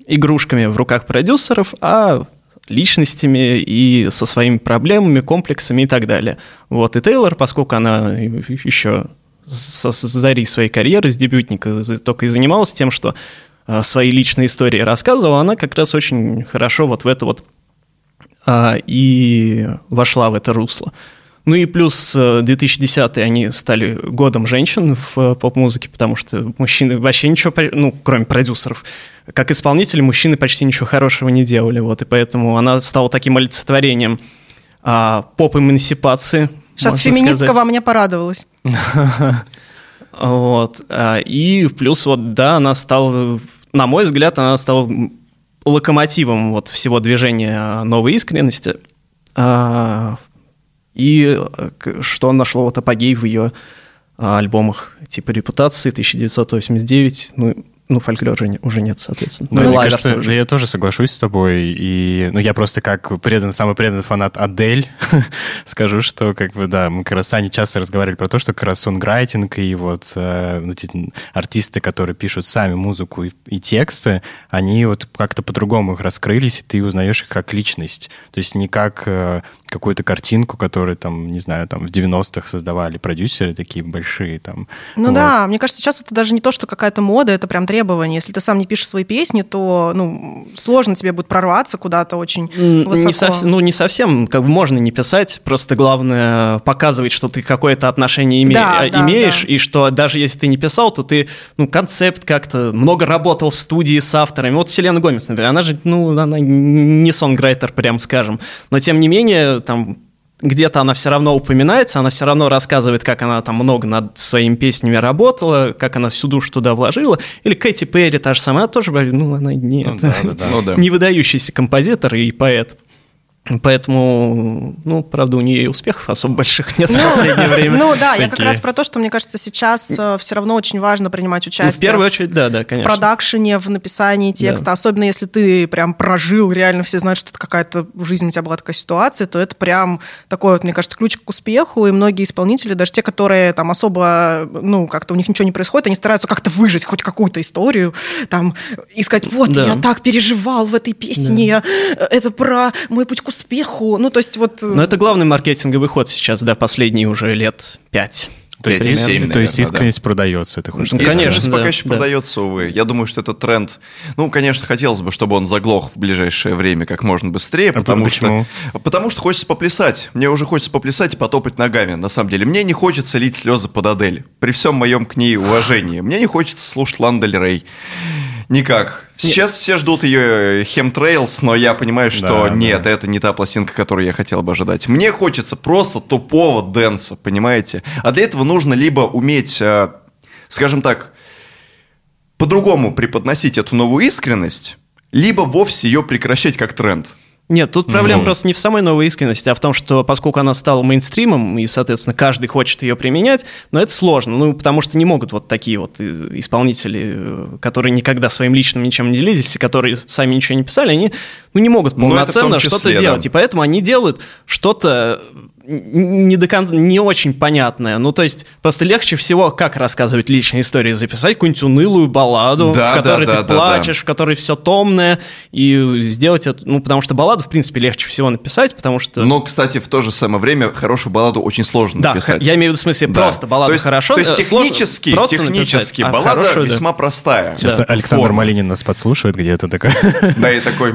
игрушками в руках продюсеров, а личностями и со своими проблемами, комплексами и так далее. Вот, и Тейлор, поскольку она еще с зари своей карьеры, с дебютника, только и занималась тем, что э, свои личные истории рассказывала, она как раз очень хорошо вот в это вот а, и вошла в это русло. Ну и плюс 2010 э, они стали годом женщин в э, поп-музыке, потому что мужчины вообще ничего, ну, кроме продюсеров, как исполнители, мужчины почти ничего хорошего не делали, вот, и поэтому она стала таким олицетворением а, поп-эмансипации. Сейчас феминистка сказать. во мне порадовалась. (laughs) Вот, а, и плюс вот, да, она стала, на мой взгляд, она стала локомотивом вот всего движения новой искренности, а, и что нашло вот апогей в ее а, альбомах типа «Репутации», «1989», ну, ну, фольклор уже, уже нет, соответственно. Ну, ну мне кажется, тоже. я тоже соглашусь с тобой. И, ну, я просто как предан, самый преданный фанат Адель (laughs) скажу, что, как бы, да, мы как раз с Аней часто разговаривали про то, что как раз сонграйтинг и вот э, эти артисты, которые пишут сами музыку и, и тексты, они вот как-то по-другому их раскрылись, и ты узнаешь их как личность. То есть не как э, какую-то картинку, которую там, не знаю, там в 90-х создавали продюсеры такие большие там. Ну вот. да, мне кажется, сейчас это даже не то, что какая-то мода, это прям требование. Если ты сам не пишешь свои песни, то, ну, сложно тебе будет прорваться куда-то очень высоко. Не совсем, ну, не совсем, как бы можно не писать, просто главное показывать, что ты какое-то отношение име... да, да, имеешь, да. и что даже если ты не писал, то ты, ну, концепт как-то, много работал в студии с авторами. Вот Селена Гомес, например, она же, ну, она не сонграйтер, прям скажем, но тем не менее там где-то она все равно упоминается, она все равно рассказывает, как она там много над своими песнями работала, как она всю душу туда вложила. Или Кэти Перри, та же самая, тоже, ну, она не, ну, да, да, да. Ну не выдающийся композитор и поэт. Поэтому, ну, правда, у нее и успехов особо больших нет ну, в последнее время. Ну да, я как раз про то, что, мне кажется, сейчас э, все равно очень важно принимать участие. Ну, в первую очередь, да, да, конечно. В продакшене, в написании текста. Да. Особенно если ты прям прожил, реально все знают, что это какая-то в жизни у тебя была такая ситуация, то это прям такой вот, мне кажется, ключ к успеху. И многие исполнители, даже те, которые там особо, ну, как-то у них ничего не происходит, они стараются как-то выжить хоть какую-то историю, там, и сказать, вот, да. я так переживал в этой песне, да. это про мой путь к успеху. Ну, то есть вот... Но это главный маркетинговый ход сейчас, да, последние уже лет пять. То есть, 7, наверное, то есть искренность да. продается, это хочешь ну, Конечно, да, пока еще да. продается, увы. Я думаю, что этот тренд... Ну, конечно, хотелось бы, чтобы он заглох в ближайшее время как можно быстрее, а потому почему? что... Потому что хочется поплясать. Мне уже хочется поплясать и потопать ногами, на самом деле. Мне не хочется лить слезы под Адель. При всем моем к ней уважении. Мне не хочется слушать Ландель Рей. Никак. Сейчас нет. все ждут ее Хемтрейлс, но я понимаю, что да, нет, да. это не та пластинка, которую я хотел бы ожидать. Мне хочется просто тупого дэнса, понимаете? А для этого нужно либо уметь, э, скажем так, по-другому преподносить эту новую искренность, либо вовсе ее прекращать как тренд. Нет, тут проблема ну. просто не в самой новой искренности, а в том, что поскольку она стала мейнстримом, и, соответственно, каждый хочет ее применять, но это сложно, ну, потому что не могут вот такие вот э, исполнители, э, которые никогда своим личным ничем не делились, и которые сами ничего не писали, они, ну, не могут ну, полноценно что-то да. делать, и поэтому они делают что-то не до конца, не очень понятное. Ну, то есть, просто легче всего, как рассказывать личные истории, записать какую-нибудь унылую балладу, да, в которой да, ты да, плачешь, да, да. в которой все томное, и сделать это, ну, потому что балладу, в принципе, легче всего написать, потому что... Но, кстати, в то же самое время хорошую балладу очень сложно да, написать. я имею в виду, в смысле, да. просто балладу то есть, хорошо. То есть, э, технически, сложно, технически написать, баллада а хорошую, весьма да. простая. Сейчас да. Александр Форма. Малинин нас подслушивает где-то такой. Да, и такой,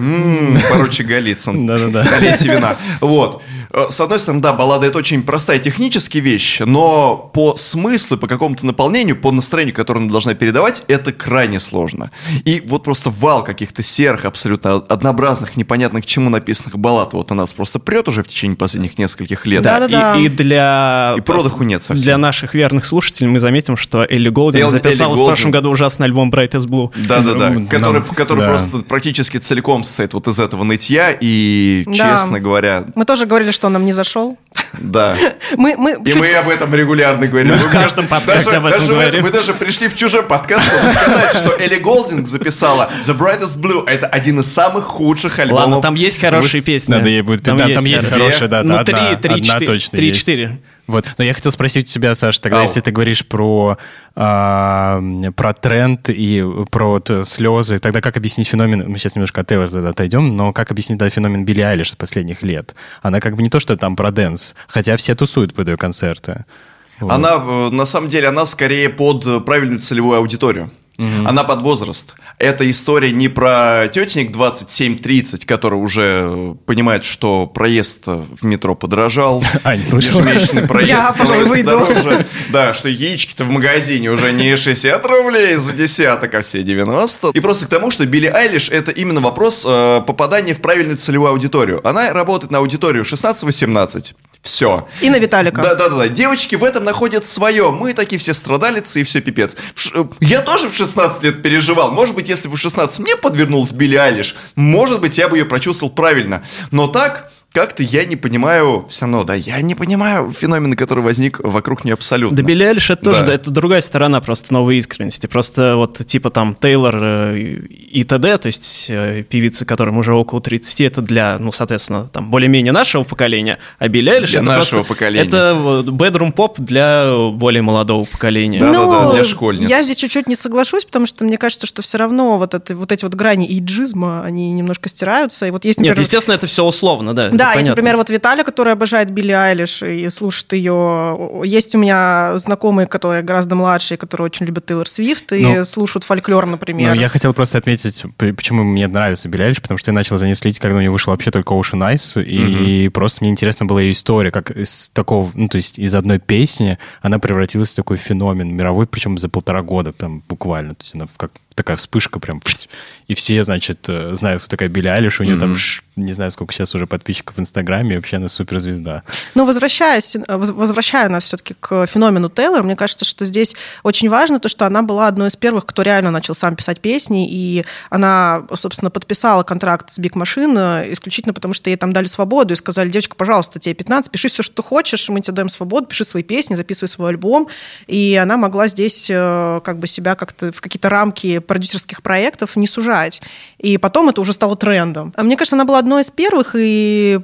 поручик Голицын. (laughs) Да-да-да. Налейте вина. Вот. Э, с одной стороны, да, баллада это очень простая техническая вещь, но по смыслу, по какому-то наполнению, по настроению, которое она должна передавать, это крайне сложно. И вот просто вал каких-то серых, абсолютно однообразных, непонятных чему написанных баллад вот у нас просто прет уже в течение последних нескольких лет. Да, да, да. И, и для... И продыху нет совсем. Для наших верных слушателей мы заметим, что Элли Голдин Эл, записала Элли в прошлом году ужасный альбом Bright as Blue. Да-да-да, который, который да. просто практически целиком состоит вот из этого нытья, и, да. честно говоря... Мы тоже говорили, что нам не зашел. Да. Мы, мы, и мы об этом регулярно говорим. Мы в каждом подкасте даже, об этом даже говорим. Мы, мы даже пришли в чужой подкаст, чтобы сказать, что Элли Голдинг записала The Brightest Blue. Это один из самых худших альбомов. Ладно, там есть хорошие песни. Надо ей будет... Там, да, есть, там есть хорошие, да. Ну, три, три, четыре. Вот. Но я хотел спросить у тебя, Саша, тогда, Ау. если ты говоришь про, а, про тренд и про вот, слезы, тогда как объяснить феномен, мы сейчас немножко от Тейлора тогда отойдем, но как объяснить тогда феномен Билли Айлиш с последних лет? Она как бы не то, что там про dance, хотя все тусуют под ее концерты. Вот. Она, э, на самом деле, она скорее под э, правильную целевую аудиторию. Она под возраст. Это история не про тетенек 27-30, который уже э, понимает, что проезд э, в метро подорожал. (laughs) А, не слышал. Ежемесячный проезд Я, пожалуй, становится выйду. дороже. (laughs) Да, что яички-то в магазине уже не 60 рублей за десяток, а все 90. И просто к тому, что Билли Айлиш это именно вопрос э, попадания в правильную целевую аудиторию. Она работает на аудиторию 16-18. Все. И на Виталика. Да, да, да. Девочки в этом находят свое. Мы такие все страдалицы и все пипец. В ш- э, Я тоже в 16 лет переживал. Может быть, если бы в 16 мне подвернулась Билли Айлиш, может быть, я бы ее прочувствовал правильно. Но так, как-то я не понимаю, все равно, да, я не понимаю феномена, который возник вокруг нее абсолютно. Да, Билли Айлиш это тоже, Да. да, это другая сторона просто новой искренности. Просто вот типа там Тейлор э, и т.д., то есть э, певицы, которым уже около 30, это для, ну, соответственно, там более-менее нашего поколения, а Билли Айлиш Для это нашего просто- поколения. Это bedroom поп для более молодого поколения. Да, Ну, для школьниц. Я здесь чуть-чуть не соглашусь, потому что мне кажется, что все равно вот, это, вот эти вот грани иджизма, они немножко стираются. И вот есть, Нет, например, естественно, это все условно, да. Да, есть, понятно. например, вот Виталий, который обожает Билли Айлиш и слушает ее. Есть у меня знакомые, которые гораздо младшие, которые очень любят Тейлор Свифт и Ну, слушают фольклор, например. Ну, я хотел просто отметить, почему мне нравится Билли Айлиш, потому что я начал за ней следить, когда у нее вышел вообще только Ocean Eyes, и просто мне интересна была ее история, как из такого, ну, то есть из одной песни она превратилась в такой феномен мировой, причем за полтора года, там, буквально. То есть она как такая вспышка прям, и все, значит, э, знают, кто такая Билли Айлиш, у нее там, ш- не знаю, сколько сейчас уже подписчиков в Инстаграме, и вообще она суперзвезда. Но возвращаясь, э, воз- возвращая нас все-таки к феномену Тейлор, мне кажется, что здесь очень важно то, что она была одной из первых, кто реально начал сам писать песни, и она, собственно, подписала контракт с Big Machine э, исключительно потому, что ей там дали свободу и сказали, девочка, пожалуйста, тебе 15, пиши все, что хочешь, мы тебе даем свободу, пиши свои песни, записывай свой альбом. И она могла здесь как бы себя как-то в какие-то рамки продюсерских проектов не сужать. И потом это уже стало трендом. А Мне кажется, она была одной из первых, и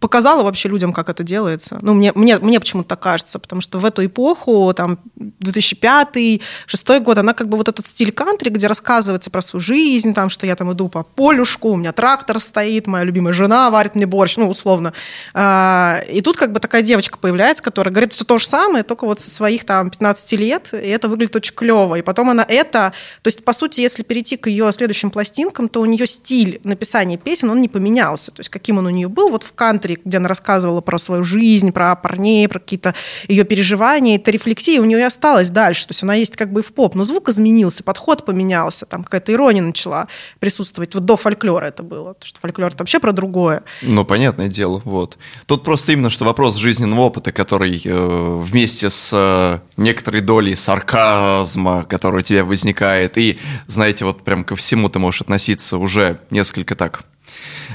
показала вообще людям, как это делается. Ну, мне, мне, мне почему-то так кажется, потому что в эту эпоху, там, 2005-2006 год, она как бы вот этот стиль кантри, где рассказывается про свою жизнь, там, что я там иду по полюшку, у меня трактор стоит, моя любимая жена варит мне борщ, ну, условно. А, И тут как бы такая девочка появляется, которая говорит все то же самое, только вот со своих там 15 лет, и это выглядит очень клево. И потом она это... То есть, по сути, если перейти к ее следующим пластинкам, то у нее стиль написания песен, он не поменялся. То есть, каким он у нее был, вот в кантри, где она рассказывала про свою жизнь, про парней, про какие-то ее переживания, эта рефлексия у нее и осталась дальше. То есть, она есть как бы в поп, но звук изменился, подход поменялся, там какая-то ирония начала присутствовать. Вот до фольклора это было, потому что фольклор это вообще про другое. Ну, понятное дело, вот. Тут просто именно, что вопрос жизненного опыта, который э, вместе с э, некоторой долей сарказма, который у тебя возникает, и, знаете, вот прям ко всему ты можешь относиться уже несколько так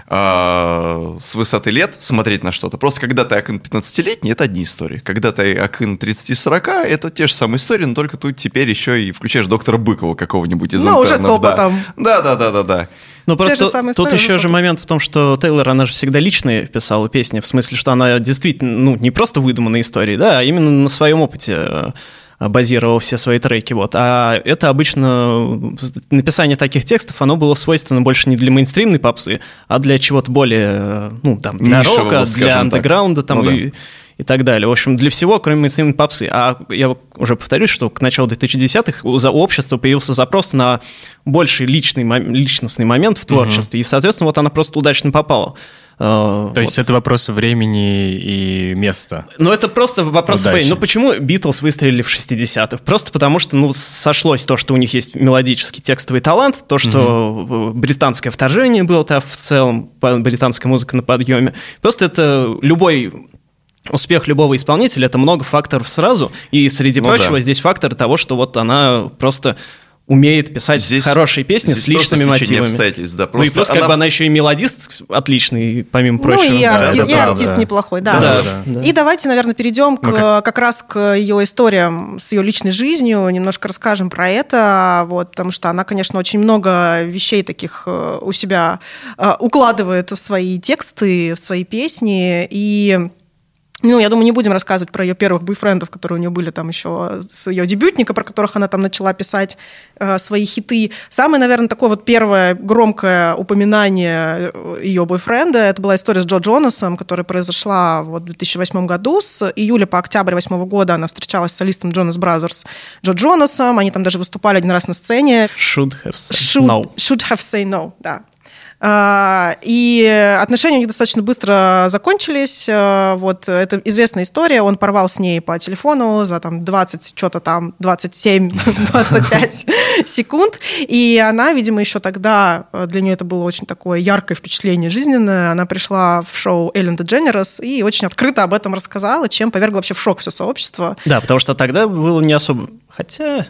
э, с высоты лет, смотреть на что-то. Просто когда ты акын 15-летний, это одни истории. Когда ты акын 30-40, это те же самые истории, но только тут теперь еще и включаешь доктора Быкова какого-нибудь из Ну, уже с интернов, да. опытом. Да, да, да, да, да. Ну, просто самые тут еще же момент в том, что Тейлор, она же всегда личные писала песни, в смысле, что она действительно, ну, не просто выдуманные истории, да, а именно на своем опыте базировала все свои треки, вот. А это обычно, написание таких текстов, оно было свойственно больше не для мейнстримной попсы, а для чего-то более, ну, там, для Нишевого, рока, для андеграунда, там, Ну да. и, и так далее. В общем, для всего, кроме мейнстримной попсы. А я уже повторюсь, что к началу 2010-х у общества появился запрос на больший личный, личностный момент в творчестве, и, соответственно, вот она просто удачно попала. Э, То есть это вопрос времени и места. Ну, это просто вопрос Удачи. времени. Ну, почему Битлз выстрелили в 60-х? Просто потому что, ну, сошлось то, что у них есть мелодический текстовый талант, то, что британское вторжение было-то в целом, британская музыка на подъеме. Просто это любой успех любого исполнителя это много факторов сразу, и среди Ну прочего да. здесь фактор того, что вот она просто умеет писать Здесь- хорошие песни здесь с личными просто мотивами. обстоятельств, да, ну и просто плюс как она- бы она еще и мелодист отличный, помимо прочего. Ну и, Да, арти- это и артист неплохой, да. Да, да. да. И давайте, наверное, перейдем к, Ну, как- как раз к ее историям с ее личной жизнью, немножко расскажем про это, вот, потому что она, конечно, очень много вещей таких э, у себя э, укладывает в свои тексты, в свои песни, и Ну, я думаю, не будем рассказывать про ее первых бойфрендов, которые у нее были там еще с ее дебютника, про которых она там начала писать э, свои хиты. Самое, наверное, такое вот первое громкое упоминание э, ее бойфренда, это была история с Джо Джонасом, которая произошла вот в 2008 году. С июля по октябрь 2008 года она встречалась с солистом Jonas Brothers Джо Джонасом. Они там даже выступали один раз на сцене. Should have said Should, no. should have say no, да. А, И отношения у них достаточно быстро закончились. А, Вот это известная история. Он порвал с ней по телефону за там 20, что-то там, 27, 25 (laughs) (laughs) секунд. И она, видимо, еще тогда, э, для нее это было очень такое яркое впечатление жизненное. Она пришла в шоу Эллен Дженерас и очень открыто об этом рассказала, чем повергла вообще в шок все сообщество. Да, потому что тогда было не особо... Хотя...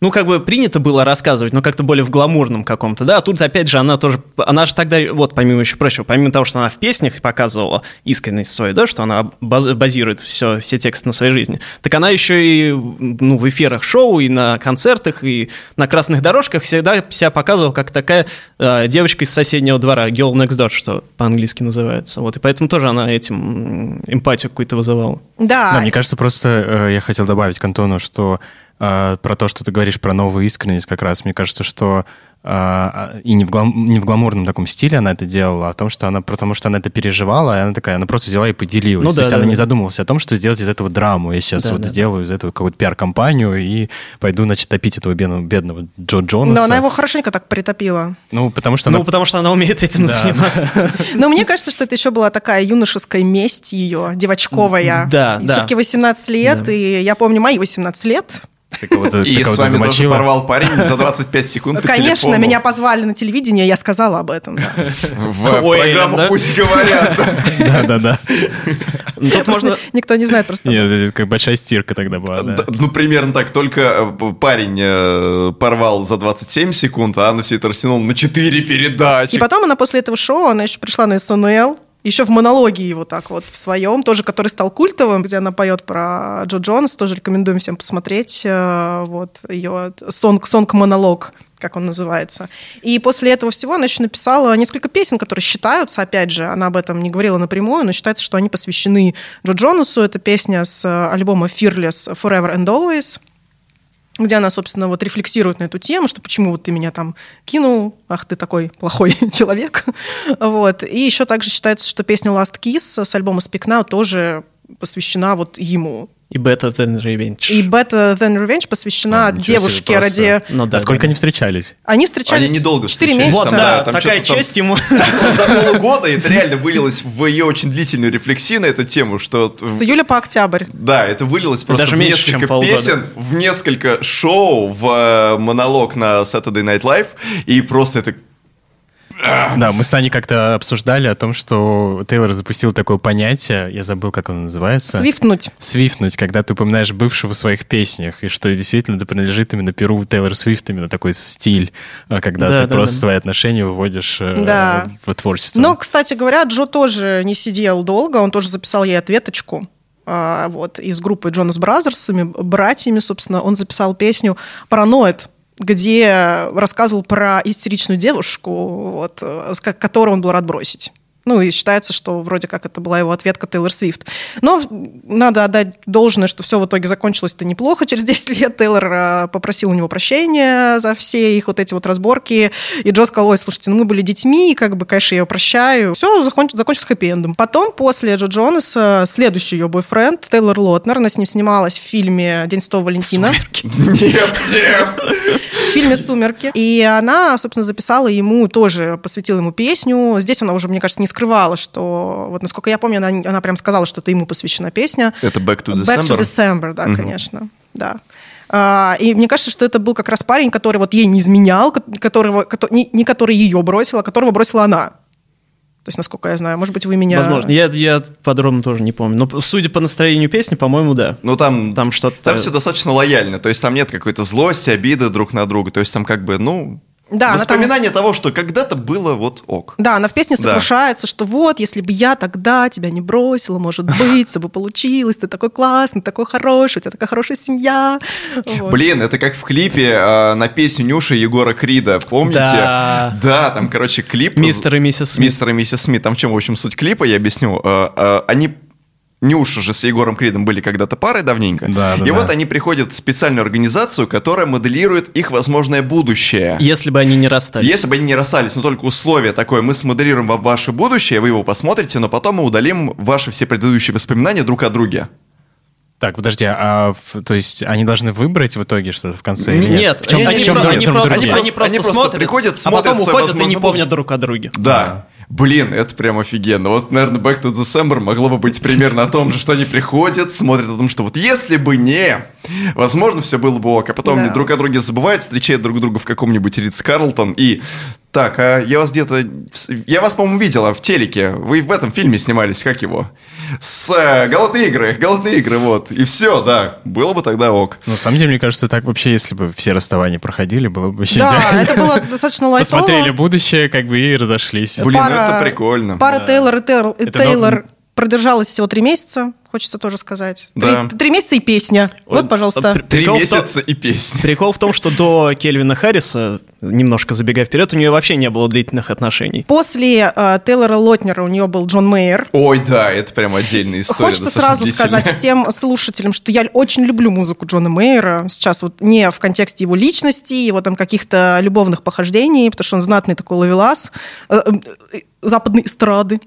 Ну, как бы принято было рассказывать, но как-то более в гламурном каком-то, да. А тут, опять же, она тоже... Она же тогда, вот, помимо еще прочего, помимо того, что она в песнях показывала искренность свою, да, что она баз- базирует все, все тексты на своей жизни, так она еще и ну, в эфирах шоу, и на концертах, и на красных дорожках всегда себя показывала как такая э, девочка из соседнего двора, girl next door, что по-английски называется. Вот, и поэтому тоже она этим эмпатию какую-то вызывала. Да, Да, мне кажется, просто э, я хотел добавить к Антону, что э, про то, что ты говоришь про новую искренность как раз, мне кажется, что э, и не в, глам- не в гламурном таком стиле она это делала, а в том, что она, потому что она это переживала, и она такая, она просто взяла и поделилась. Ну То да, есть да, она да. не задумывалась о том, что сделать из этого драму. Я сейчас Да, вот да, да. сделаю из этого какую-то пиар-компанию и пойду, значит, топить этого бедного, бедного Джо Джонаса. но она его хорошенько так притопила. Ну, потому что Ну, она... потому что она умеет этим Да. заниматься. (laughs) Но мне кажется, что это еще была такая юношеская месть ее, девочковая. Да, да. Все-таки 18 лет, и я помню мои 18 лет. Ты кого-то, И ты с вами тоже порвал парень за 25 секунд по Конечно, телефону. меня позвали на телевидение, я сказала об этом. да. В Ой, программу да? «Пусть говорят». Да-да-да. Ну, Тут можно... Никто не знает просто. Нет, это как большая стирка тогда была, да. Ну, примерно так. Только э, парень э, порвал за 27 секунд, а она все это растянула на 4 передачи. И потом она после этого шоу, она еще пришла на СНЛ, еще в монологе его так вот в своем, тоже, который стал культовым, где она поет про Джо Джонс, тоже рекомендуем всем посмотреть, э, вот ее сонг, сонг-монолог, как он называется. И после этого всего она еще написала несколько песен, которые считаются, опять же, она об этом не говорила напрямую, но считается, что они посвящены Джо Джонасу. Это песня с э, альбома Fearless Forever and Always где она, собственно, вот рефлексирует на эту тему, что почему вот ты меня там кинул, ах, ты такой плохой (laughs) человек. Вот. И еще также считается, что песня Last Kiss с альбома Speak Now тоже посвящена вот ему. И Better Than Revenge. И Better Than Revenge посвящена А, девушке ради... Ну да, а сколько да, они встречались? Они встречались Они недолго 4 встречались. месяца. Вот, да, там такая там- честь ему. (laughs) До полугода и это реально вылилось в ее очень длительную рефлексию на эту тему, что... э, С июля по октябрь. Да, это вылилось просто Даже в меньше, несколько полгода. песен, в несколько шоу, в э, монолог на Saturday Night Live, и просто это... Да, мы с Аней как-то обсуждали о том, что Тейлор запустил такое понятие, я забыл, как оно называется. Свифтнуть. Свифнуть, когда ты упоминаешь бывшего в своих песнях, и что действительно это принадлежит именно перу Тейлор Свифт, именно такой стиль, а, когда Да, ты да, просто да. свои отношения выводишь э, Да. в творчество. Но, кстати говоря, Джо тоже не сидел долго, он тоже записал ей ответочку. а, Вот, из группы Джонас Бразерсами, братьями, собственно, он записал песню «Параноид», где рассказывал про истеричную девушку, вот, э, с ко- которую он был рад бросить. Ну, и считается, что вроде как это была его ответка Тейлор Свифт. Но надо отдать должное, что все в итоге закончилось-то неплохо. Через 10 лет Тейлор э, попросил у него прощения за все их вот эти вот разборки. И Джо сказал, ой, слушайте, ну мы были детьми, как бы, конечно, я ее прощаю. Все закончилось, закончилось хэппи-эндом. Потом, после Джо Джонаса, следующий ее бойфренд, Тейлор Лотнер, она с ним снималась в фильме «День Святого Валентина». (laughs) Нет, нет. В фильме «Сумерки». И она, собственно, записала ему, тоже посвятила ему песню. Здесь она уже, мне кажется, не скрывала, что... Вот, насколько я помню, она, она прям сказала, что это ему посвящена песня. Это Back to Back to December. December, да, конечно. Да. А, И мне кажется, что это был как раз парень, который вот ей не изменял, ко- которого, кото- не, не который ее бросил, а которого бросила она. То есть, насколько я знаю, может быть, вы меня... Возможно. Я, я подробно тоже не помню. Но судя по настроению песни, по-моему, да. Ну там, Там что-то- Там все достаточно лояльно. То есть там нет какой-то злости, обиды друг на друга. То есть там как бы, ну, Да, она там- воспоминание того, что когда-то было вот ок. Да, она в песне Да. сокрушается, что вот, если бы я тогда тебя не бросила, может быть, все бы получилось, ты такой классный, такой хороший, у тебя такая хорошая семья. Вот. Блин, это как в клипе э, на песню Нюши Егора Крида, помните? Да. Да, там, короче, клип... Мистер и миссис Смит. Мистер и миссис Смит. Там в чем, в общем, суть клипа, я объясню. Э, э, Они Нюша же с Егором Кридом были когда-то парой давненько. Да, да, и да. вот они приходят в специальную организацию, которая моделирует их возможное будущее. Если бы они не расстались. Если бы они не расстались, но только условие такое, мы смоделируем вам ваше будущее, вы его посмотрите, но потом мы удалим ваши все предыдущие воспоминания друг о друге. Так, подожди, а то есть они должны выбрать в итоге что-то в конце? или Нет, В чем, они, в чем друг- они друг просто? Они они просто- они смотрят, приходят, а потом смотрят уходят и не помнят будущее. друг о друге. Да. Блин, это прям офигенно. Вот, наверное, Back to December могло бы быть примерно о том же, что они приходят, смотрят о том, что вот если бы не, возможно, все было бы ок. А потом Да. они друг о друге забывают, встречают друг друга в каком-нибудь Ридс Карлтон и... Так, а я вас где-то... Я вас, по-моему, видела в телеке. Вы в этом фильме снимались, как его? С э, «Голодные игры», «Голодные игры», вот. И все, да. Было бы тогда ок. Ну, на самом деле, мне кажется, так вообще, если бы все расставания проходили, было бы вообще Да, идеально. это было достаточно (laughs) лайтово. Посмотрели будущее, как бы, и разошлись. Блин, ну это прикольно. Пара Тейлор и, Тер- и Это Тейлор норм. продержалась всего три месяца, хочется тоже сказать. Да. Три, три месяца и песня. Вот, Вот, пожалуйста. при- Три в том- месяца и песня. Прикол в том, что до Кельвина Харриса, немножко забегая вперед, у нее вообще не было длительных отношений. После э, Тейлора Лотнера у нее был Джон Мейер. Ой, да, это прям отдельная история. Хочется сразу сказать всем слушателям, что я очень люблю музыку Джона Мейера. Сейчас вот не в контексте его личности, его там каких-то любовных похождений, потому что он знатный такой ловелас э, э, западной (laughs) эстрады.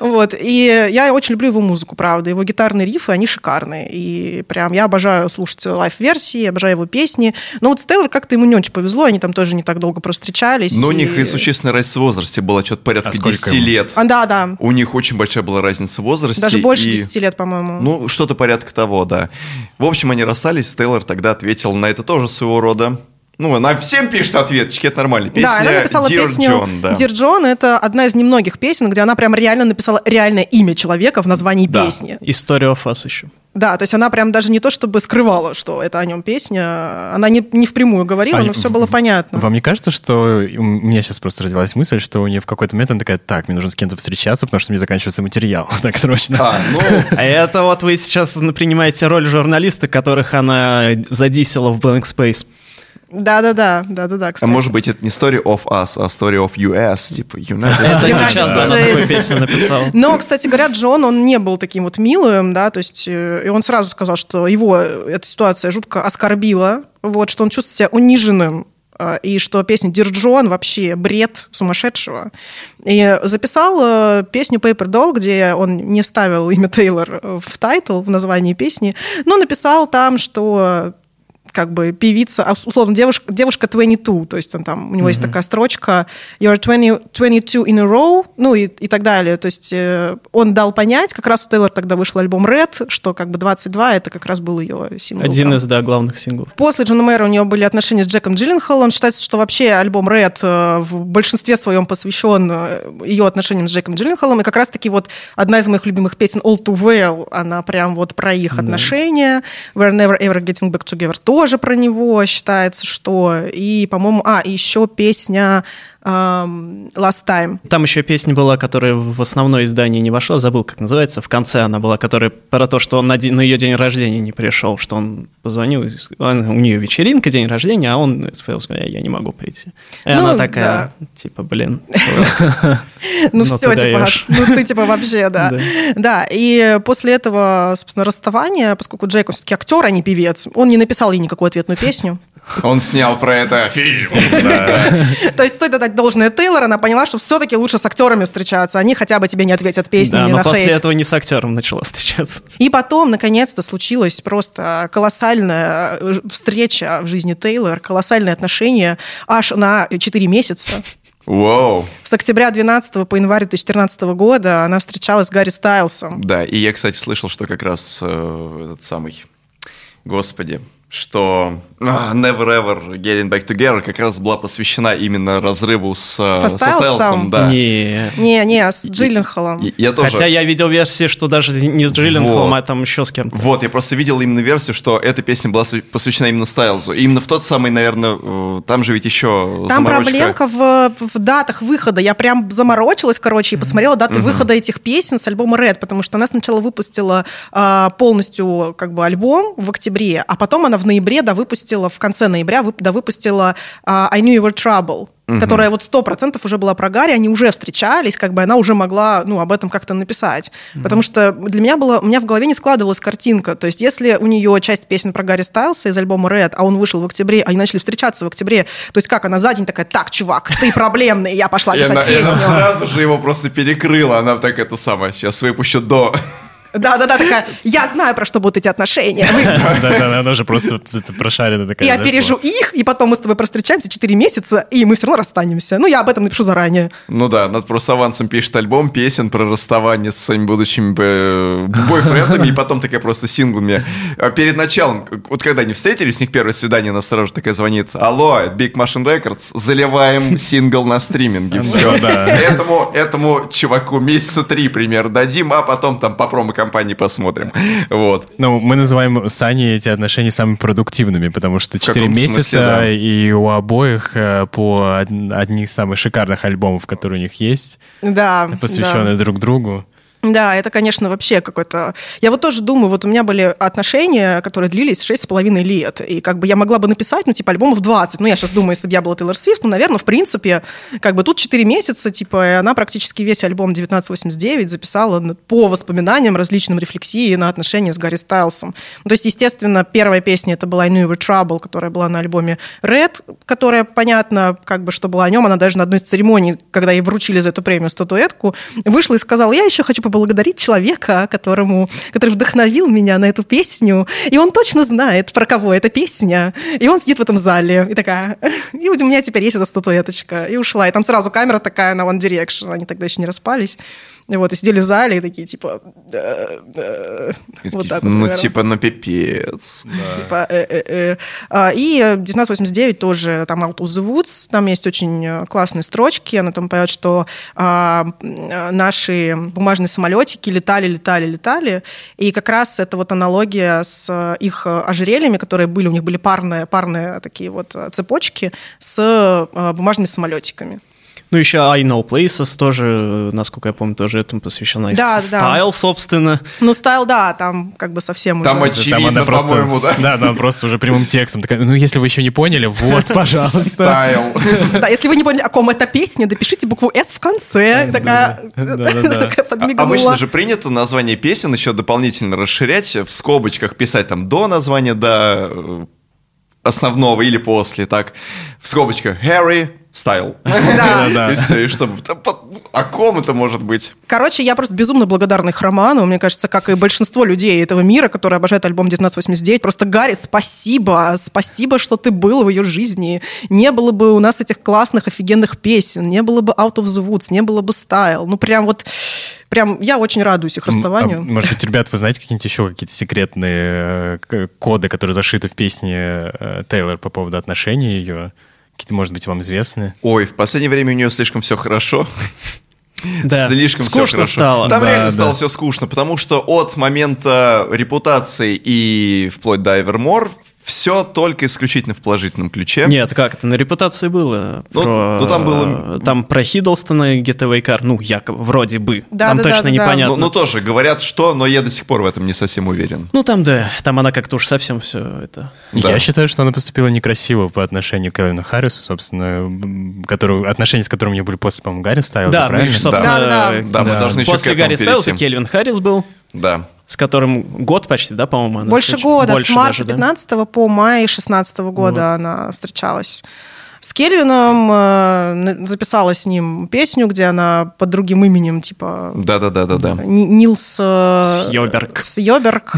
Вот. И я очень люблю его музыку, правда. Его гитарные рифы, они шикарные. И прям я обожаю слушать live-версии, обожаю его песни. Но вот с Тейлор как-то ему не очень повезло, они там тоже не так долго провстречались. Но у них и существенная разница в возрасте была, что-то порядка А сколько 10 ему? лет. А, да, да. У них очень большая была разница в возрасте. Даже больше и- 10 лет, по-моему. Ну, что-то порядка того, да. В общем, они расстались, Тейлор тогда ответил на это тоже своего рода. Ну, она всем пишет ответочки, это нормально. Песня да, она написала Dear песню John, да. Dear John. Это одна из немногих песен, где она прям реально написала реальное имя человека в названии Да. песни. История о Фас еще. Да, то есть она прям даже не то чтобы скрывала, что это о нем песня, она не, не впрямую говорила, А но все было понятно. Вам не кажется, что у меня сейчас просто родилась мысль, что у нее в какой-то момент она такая, так, мне нужно с кем-то встречаться, потому что мне заканчивается материал. (laughs) Так срочно. А, ну, (laughs) А это вот вы сейчас принимаете роль журналиста, которых она задисила в Blank Space. Да-да-да, да-да-да, а кстати. может быть, это не story of us, а story of US, типа United сейчас такую песню написала. Но, кстати говоря, Джон, он не был таким вот милым, да, то есть, э, и он сразу сказал, что его эта ситуация жутко оскорбила, вот, что он чувствует себя униженным, э, и что песня «Dear John» вообще бред сумасшедшего. И записал э, песню «Paper Doll», где он не вставил имя Тейлор э, в title, в названии песни, но написал там, что как бы певица, а, условно, девушка, девушка 22, то есть он там, у него есть такая строчка You're 20, 22 in a row, ну и, и так далее. То есть э, он дал понять, как раз у Тейлор тогда вышел альбом Red, что как бы 22 это как раз был ее сингл. Один из, да, главных синглов. После Джона Мэра у нее были отношения с Джеком Джилленхолом. Считается, что вообще альбом Red э, в большинстве своем посвящен э, ее отношениям с Джеком Джилленхолом. И как раз-таки вот одна из моих любимых песен All Too Well, она прям вот про их отношения. We're Never Ever Getting Back Together тоже про него считается, что... И, по-моему... А, и еще песня эм, Last Time. Там еще песня была, которая в основное издание не вошла, забыл, как называется. В конце она была, которая про то, что он на, день- на ее день рождения не пришел, что он позвонил, он- у нее вечеринка, день рождения, а он сказал, я, не могу прийти. И Ну, она такая, типа, блин. (laughs) Ну, Ну, все, типа, ну ты типа вообще, да. (laughs) Да. Да, и после этого, собственно, расставания, поскольку Джейк, все-таки актер, а не певец, он не написал ей никакую ответную песню. Он снял про это фильм. То есть стоит отдать должное Тейлор, она поняла, что все-таки лучше с актерами встречаться, они хотя бы тебе не ответят Да, песнями но после этого не с актером начала встречаться. И потом, наконец-то, случилась просто колоссальная э, встреча в жизни Тейлор, колоссальные отношения аж на 4 месяца. Вау. С октября 12 по январь 2014 года она встречалась с Гарри Стайлсом. Да, и я, кстати, слышал, что как раз э, этот самый, господи, что а, Never Ever Getting Back Together как раз была посвящена именно разрыву с, э, Со Стайлсом? да. Не. Не-не, с Джилленхолом. И- Я тоже... Хотя я видел версии, что даже не с Джилленхолом, Вот. а там еще с кем-то. Вот, я просто видел именно версию, что эта песня была св- посвящена именно Стайлзу. И именно в тот самый, наверное, э, там же ведь еще Там заморочка. проблемка в, в датах выхода. Я прям заморочилась, короче, и посмотрела даты выхода этих песен с альбома Red, потому что она сначала выпустила а, полностью как бы альбом в октябре, а потом она она в ноябре да, выпустила, в конце ноября вып- да, выпустила uh, I Knew You Were Trouble, угу. которая вот сто процентов уже была про Гарри, они уже встречались, как бы она уже могла, ну, об этом как-то написать. Угу. Потому что для меня было, у меня в голове не складывалась картинка. То есть если у нее часть песен про Гарри Стайлса из альбома Red, а он вышел в октябре, они начали встречаться в октябре, то есть как она за день такая, так, чувак, ты проблемный, я пошла писать песню. Она сразу же его просто перекрыла, она так это самое, сейчас выпущу до... Да-да-да, такая, я знаю, про что будут эти отношения. (laughs) Да-да, она же просто прошарена такая. Я пережу их, и потом мы с тобой простречаемся 4 месяца, и мы все равно расстанемся. Ну, я об этом напишу заранее. Ну да, над просто авансом пишет альбом песен про расставание с своими будущими э, бойфрендами, и потом такая просто синглами. Перед началом, вот когда они встретились, у них первое свидание, она сразу такая звонит, алло, Big Machine Records, заливаем сингл на стриминге. Все, Этому, этому чуваку месяца три примерно дадим, а потом там по промо компании посмотрим. Вот. Ну, мы называем с Аней эти отношения самыми продуктивными, потому что 4 месяца, смысле, да. и у обоих э, по одни из самых шикарных альбомов, которые у них есть. Да. Посвященные да. друг другу. Да, это, конечно, вообще какой-то... Я вот тоже думаю, вот у меня были отношения, которые длились шесть с половиной лет, и как бы я могла бы написать, ну, типа, альбомов 20. Ну, я сейчас думаю, если бы я была Тейлор Свифт, ну, наверное, в принципе, как бы тут 4 месяца, типа, и она практически весь альбом 1989 записала по воспоминаниям различным рефлексии на отношения с Гарри Стайлсом. Ну, то есть, естественно, первая песня это была I Knew You Were Trouble, которая была на альбоме Red, которая, понятно, как бы, что была о нем, она даже на одной из церемоний, когда ей вручили за эту премию статуэтку, вышла и сказала, я еще хочу поблагодарить человека, которому, который вдохновил меня на эту песню, и он точно знает, про кого эта песня, и он сидит в этом зале, и такая, (laughs) и у меня теперь есть эта статуэточка, и ушла, и там сразу камера такая на One Direction, они тогда еще не распались, и вот, и сидели в зале, и такие, типа, вот так вот, Ну, типа, на пипец. Да. Типа, э, э, э. А, и 1989 тоже, там, Out of the Woods, там есть очень классные строчки, она там поет, что а, наши бумажные самолетики летали, летали, летали, и как раз это вот аналогия с их ожерельями, которые были, у них были парные, парные такие вот цепочки с бумажными самолетиками. Ну, еще I Know Places тоже, насколько я помню, тоже этому посвящена. Да, Стайл, да. собственно. Ну, Стайл, да, там как бы совсем там уже... Очевидно, там очевидно, по-моему, да? Да, да, просто уже прямым текстом. Такая, ну, если вы еще не поняли, вот, пожалуйста. Стайл. (laughs) Да, если вы не поняли, о ком эта песня, допишите букву «С» в конце. Такая Обычно же принято название песен еще дополнительно расширять, в скобочках писать там до названия, до э, основного или после, так, в скобочках Harry стайл. (laughs) Да. И все, и что? О ком это может быть? Короче, я просто безумно благодарна их роману. Мне кажется, как и большинство людей этого мира, которые обожают альбом 1989. Просто, Гарри, спасибо. Спасибо, что ты был в ее жизни. Не было бы у нас этих классных, офигенных песен. Не было бы Out of the Woods, не было бы Style. Ну, прям вот прям я очень радуюсь их расставанию. А, может быть, ребят, вы знаете какие-нибудь еще какие-то секретные э, коды, которые зашиты в песне э, Тейлор по поводу отношений ее? Какие-то, может быть, вам известны? Ой, в последнее время у нее слишком все хорошо. (laughs) Да, слишком скучно все хорошо. стало. Там да, реально да. стало все скучно, потому что от момента репутации и вплоть до Evermore все только исключительно в положительном ключе. Нет, как это, на репутации было. Ну, про, ну там было... Там про Хиддлстона и Getaway Car, ну, якобы, вроде бы. Да, там да, точно да, непонятно. Ну, ну, тоже, говорят, что, но я до сих пор в этом не совсем уверен. Ну, там, да, там она как-то уж совсем все это... Да. Я считаю, что она поступила некрасиво по отношению к Элвину Харрису, собственно, который, отношения с которым у нее были после, по-моему, Гарри Стайлза, да, правильно? Мы, собственно, да, да, да. да, мы должны еще После Гарри Стайлза Кельвин Харрис был. Да с которым год почти, да, по-моему, она Больше года, Больше с марта даже, 15 да? по май 16 года вот. она встречалась. С Кельвином э, записала с ним песню, где она под другим именем, типа... Да-да-да-да-да. Нилс... Э, Сьоберг. Сьоберг.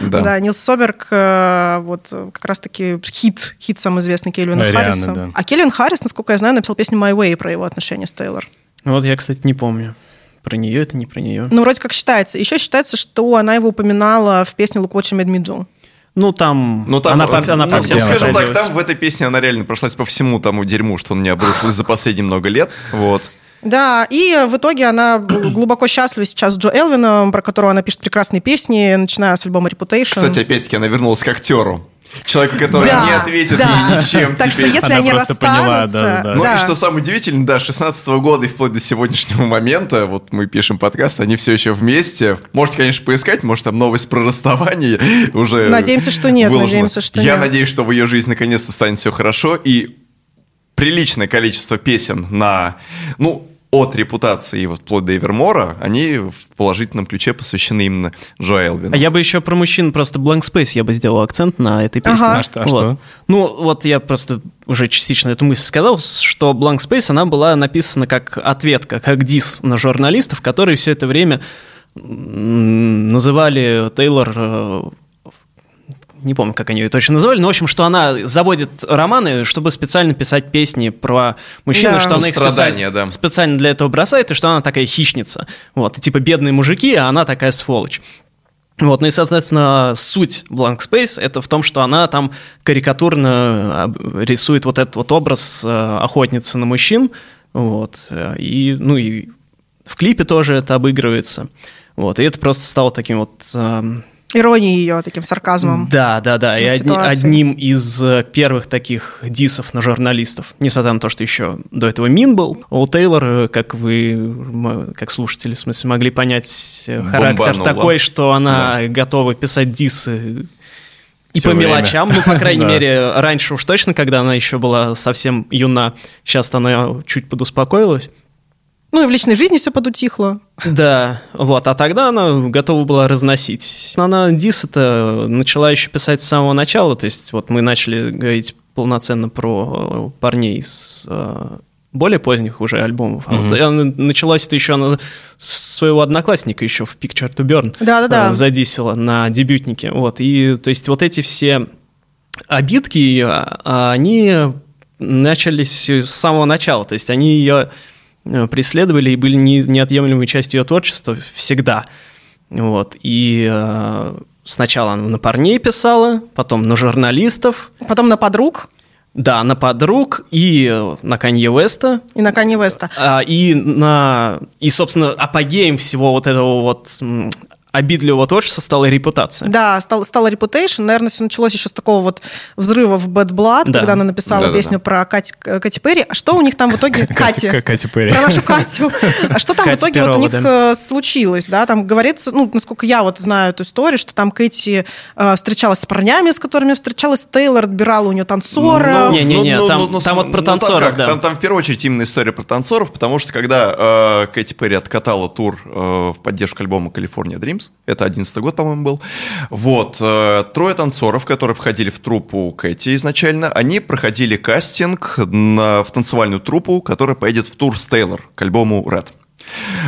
да. да, Нилс Соберг, э, вот как раз-таки хит, хит самый известный Кельвина Ариана, Харриса. Да. А Кельвин Харрис, насколько я знаю, написал песню My Way про его отношения с Тейлор. Вот я, кстати, не помню. Про нее это не про нее. Ну, вроде как считается. Еще считается, что она его упоминала в песне «Look what you made me do». Ну, там, ну, там она, по, она по ну, всем Скажем так, там в этой песне она реально прошлась по всему тому дерьму, что он не обрушил за последние много лет. Вот. Да, и в итоге она глубоко счастлива сейчас с Джо Элвином, про которого она пишет прекрасные песни, начиная с альбома Reputation. Кстати, опять-таки, она вернулась к актеру. Человеку, который Да, не ответит да. ей ничем Так что теперь. если Она они просто поняла, да, да. Ну да. и что самое удивительное, да, 16 года и вплоть до сегодняшнего момента, вот мы пишем подкаст, они все еще вместе. Можете, конечно, поискать, может там новость про расставание (laughs) уже Надеемся, что нет, выложена. надеемся, что Я нет. надеюсь, что в ее жизни наконец-то станет все хорошо и приличное количество песен на, ну, от репутации вот вплоть до Эвермора, они в положительном ключе посвящены именно Джо Элвину. А я бы еще про мужчин просто Blank Space я бы сделал акцент на этой песне. Ага. А что- а Вот. что? Ну, вот я просто уже частично эту мысль сказал, что Blank Space, она была написана как ответка, как дис на журналистов, которые все это время называли Тейлор э, не помню, как они ее точно называли, но, в общем, что она заводит романы, чтобы специально писать песни про мужчин, Да. что она их специально, да. специально для этого бросает, и что она такая хищница. Вот, и типа бедные мужики, а она такая сволочь. Вот, ну и, соответственно, суть Blank Space это в том, что она там карикатурно об- рисует вот этот вот образ э, охотницы на мужчин, вот, э, и, ну и в клипе тоже это обыгрывается, вот, и это просто стало таким вот эм, Иронией ее, таким сарказмом. да, да, да. И одни- одним из э, первых таких дисов на журналистов, несмотря на то, что еще до этого Мин был, у Тейлор, как вы, как слушатели, в смысле, могли понять, э, характер Бомбанула. такой, что она готова писать дисы и Всё по время. мелочам, ну, по крайней (laughs) Да. мере, раньше уж точно, когда она еще была совсем юна, сейчас она чуть подуспокоилась. Ну и в личной жизни все подутихло. Да, вот, а тогда она готова была разносить. Она дис это начала еще писать с самого начала, то есть вот мы начали говорить полноценно про э, парней с э, более поздних уже альбомов. А вот она- началось это еще она с своего одноклассника еще в Picture to Burn Да-да-да. э, задисила на дебютнике. Вот, и то есть вот эти все обидки ее, а, они начались с самого начала, то есть они ее преследовали и были не- неотъемлемой частью ее творчества всегда. Вот, и э, сначала она на парней писала, потом на журналистов, Потом на подруг да, на подруг и э, на Канье Уэста, и на Кани Веста. а, и на и собственно апогеем всего вот этого вот обидливого творчества стала репутация. Да, стал, стала Reputation. Наверное, все началось еще с такого вот взрыва в Bad Blood, Да. когда она написала Да-да-да. песню про Кати, Кати Перри. А что у них там в итоге... Кати. Катя, Катя Перри. Про нашу Катю. А что там в итоге вот у них да. э, случилось, да? Там говорится, ну, насколько я вот знаю эту историю, что там Кэти э, встречалась с парнями, с которыми встречалась Тейлор, отбирала у нее танцора. Ну, Не-не-не, там- там вот про танцоров, да. Там, в первую очередь именно история про танцоров, потому что когда э, Кэти Перри откатала тур э, в поддержку альбома California Dreams, это 11 год, по-моему, был, вот, э, трое танцоров, которые входили в труппу Кэти изначально, они проходили кастинг на, в танцевальную труппу, которая поедет в тур с Тейлор к альбому Red.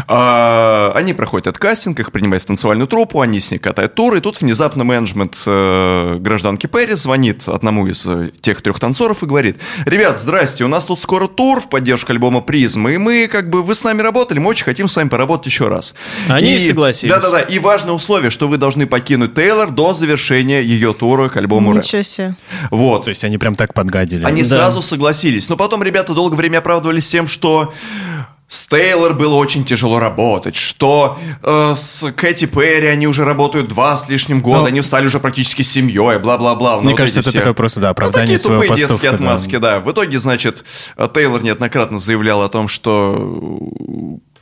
А, Они проходят этот кастинг, их принимают в танцевальную труппу, они с ней катают тур, и тут внезапно менеджмент э, гражданки Перри звонит одному из э, тех трех танцоров и говорит, ребят, здрасте, у нас тут скоро тур в поддержку альбома Призм, и мы, как бы, вы с нами работали, мы очень хотим с вами поработать еще раз. Они И- согласились. Да-да-да, и важное условие, что вы должны покинуть Тейлор до завершения ее тура к альбому. Ничего себе. Вот. То есть они прям так подгадили. Они Да. сразу согласились. Но потом ребята долгое время оправдывались тем, что с Тейлор было очень тяжело работать, что э, с Кэти Перри они уже работают два с лишним года, Ну, они стали уже практически семьей, бла-бла-бла. Ну, Мне вот кажется, это все- такое просто, да, ну, оправдание такие своего тупые поступка. детские да. отмазки, да. В итоге, значит, Тейлор неоднократно заявлял о том, что